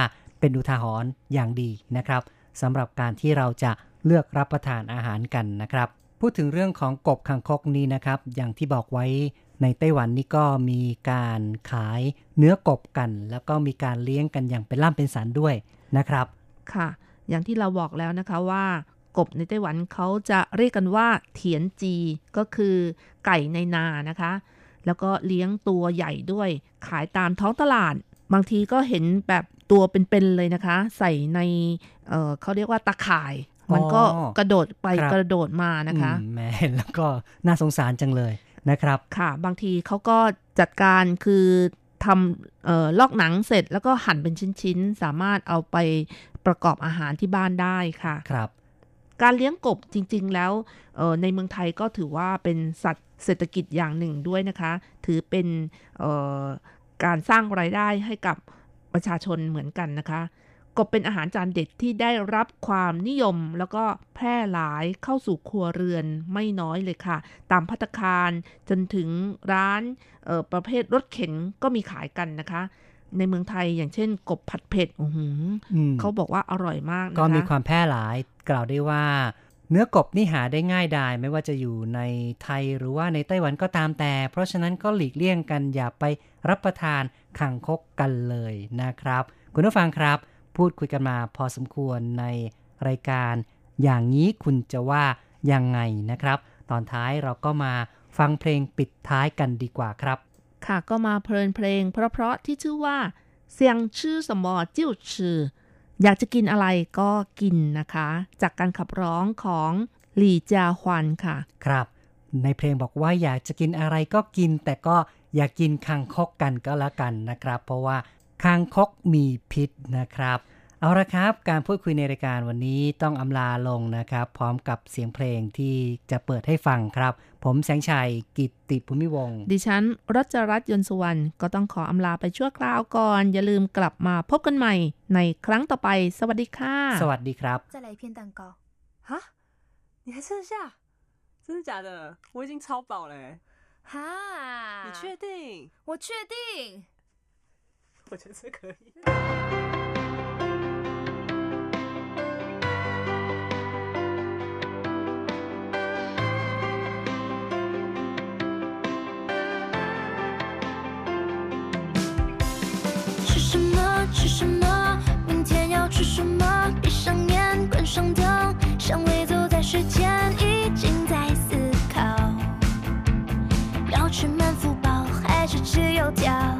เป็นอุทาหรณ์อย่างดีนะครับสำหรับการที่เราจะเลือกรับประทานอาหารกันนะครับ พูดถึงเรื่องของกบคังคกนี้นะครับ อย่างที่บอกไว้ ในไต้หวันนี่ก็มีการขายเนื้อกบกัน แล้วก็มีการเลี้ยงกันอย่างเป็นล่ำเป็นสันด้วยนะครับ ค่ะ อย่างที่เราบอกแล้วนะคะว่ากบในไต้หวันเขาจะเรียกกันว่าเถียนจีก็คือไก่ในนานะคะ แล้วก็เลี้ยงตัวใหญ่ด้วย ขายตามท้องตลาด บางทีก็เห็นแบบตัวเป็นๆเลยนะคะ ใส่ในเอ่อเขาเรียกว่าตะข่าย มันก็อ๋อกระโดดไปครับกระโดดมานะคะอืมแหม่เห็นแล้วก็น่าสงสารจังเลย นะครับ ค่ะ บางทีเขาก็จัดการคือทำเอ่อลอกหนังเสร็จแล้วก็หั่นเป็นชิ้นๆ สามารถเอาไปประกอบอาหารที่บ้านได้ค่ะ ครับ การเลี้ยงกบจริง ๆ แล้วเอ่อในเมืองไทยก็ถือว่าเป็นสัตว์เศรษฐกิจอย่างหนึ่งด้วยนะคะ ถือเป็นเอ่อการสร้างรายได้ให้กับประชาชนเหมือนกันนะคะ กบเป็นอาหารจานเด็ดที่ได้รับความนิยมแล้วก็แพร่หลายเข้าสู่ครัวเรือนไม่น้อยเลยค่ะ ตามพัตตาคารจนถึงร้านเอ่อประเภทรถเข็นก็มีขายกันนะคะ ในเมืองไทยอย่างเช่น กบผัดเผ็ดอื้อหืออืมเขาบอกว่าอร่อยมากนะคะก็มีความแพร่หลายกล่าวได้ว่า เนื้อกบนี่หาได้ง่ายดายไม่ว่าจะอยู่ในไทยหรือว่าในไต้หวันก็ตามแต่ เพราะฉะนั้นก็หลีกเลี่ยงกันอย่าไปรับประทานขังคกกันเลยนะครับ คุณผู้ฟังครับ พูดคุยกันมาพอสมควรในรายการ อย่างนี้คุณจะว่ายังไงนะครับ ตอนท้ายเราก็มาฟังเพลงปิดท้ายกันดีกว่าครับ ค่ะก็มาเพลินเพลง เพราะๆที่ชื่อว่าเสียงชื่อสมอจิ้วชื่ออยากจะกินอะไรก็กินนะคะ จากการขับร้องของหลี่จาฮวันค่ะ ครับ ในเพลงบอกว่าอยากจะกินอะไรก็กิน แต่ก็อย่ากกินคางคกกันก็แล้วกันนะครับ เพราะว่า คางคกมีพิษนะครับ เอาละครับ การพูดคุยในรายการวันนี้ต้องอำลาลงนะครับ พร้อมกับเสียงเพลงที่จะเปิดให้ฟังครับ ผมแสงชัยกิตติภูมิวง ดิฉันรัชรัตน์ยนสุวรรณก็ต้องขออำลาไปชั่วคราวก่อน อย่าลืมกลับมาพบกันใหม่ ในครั้งต่อไป สวัสดีค่ะ สวัสดีครับจะอะไรเพียงตักอฮะ你还剩下真的假的我已经超饱了哈你确定我确定我觉得这可以。吃什么？吃什么？明天要吃什么？闭上眼，关上灯，香味走在时间，已经在思考。要吃满福宝还是吃油条？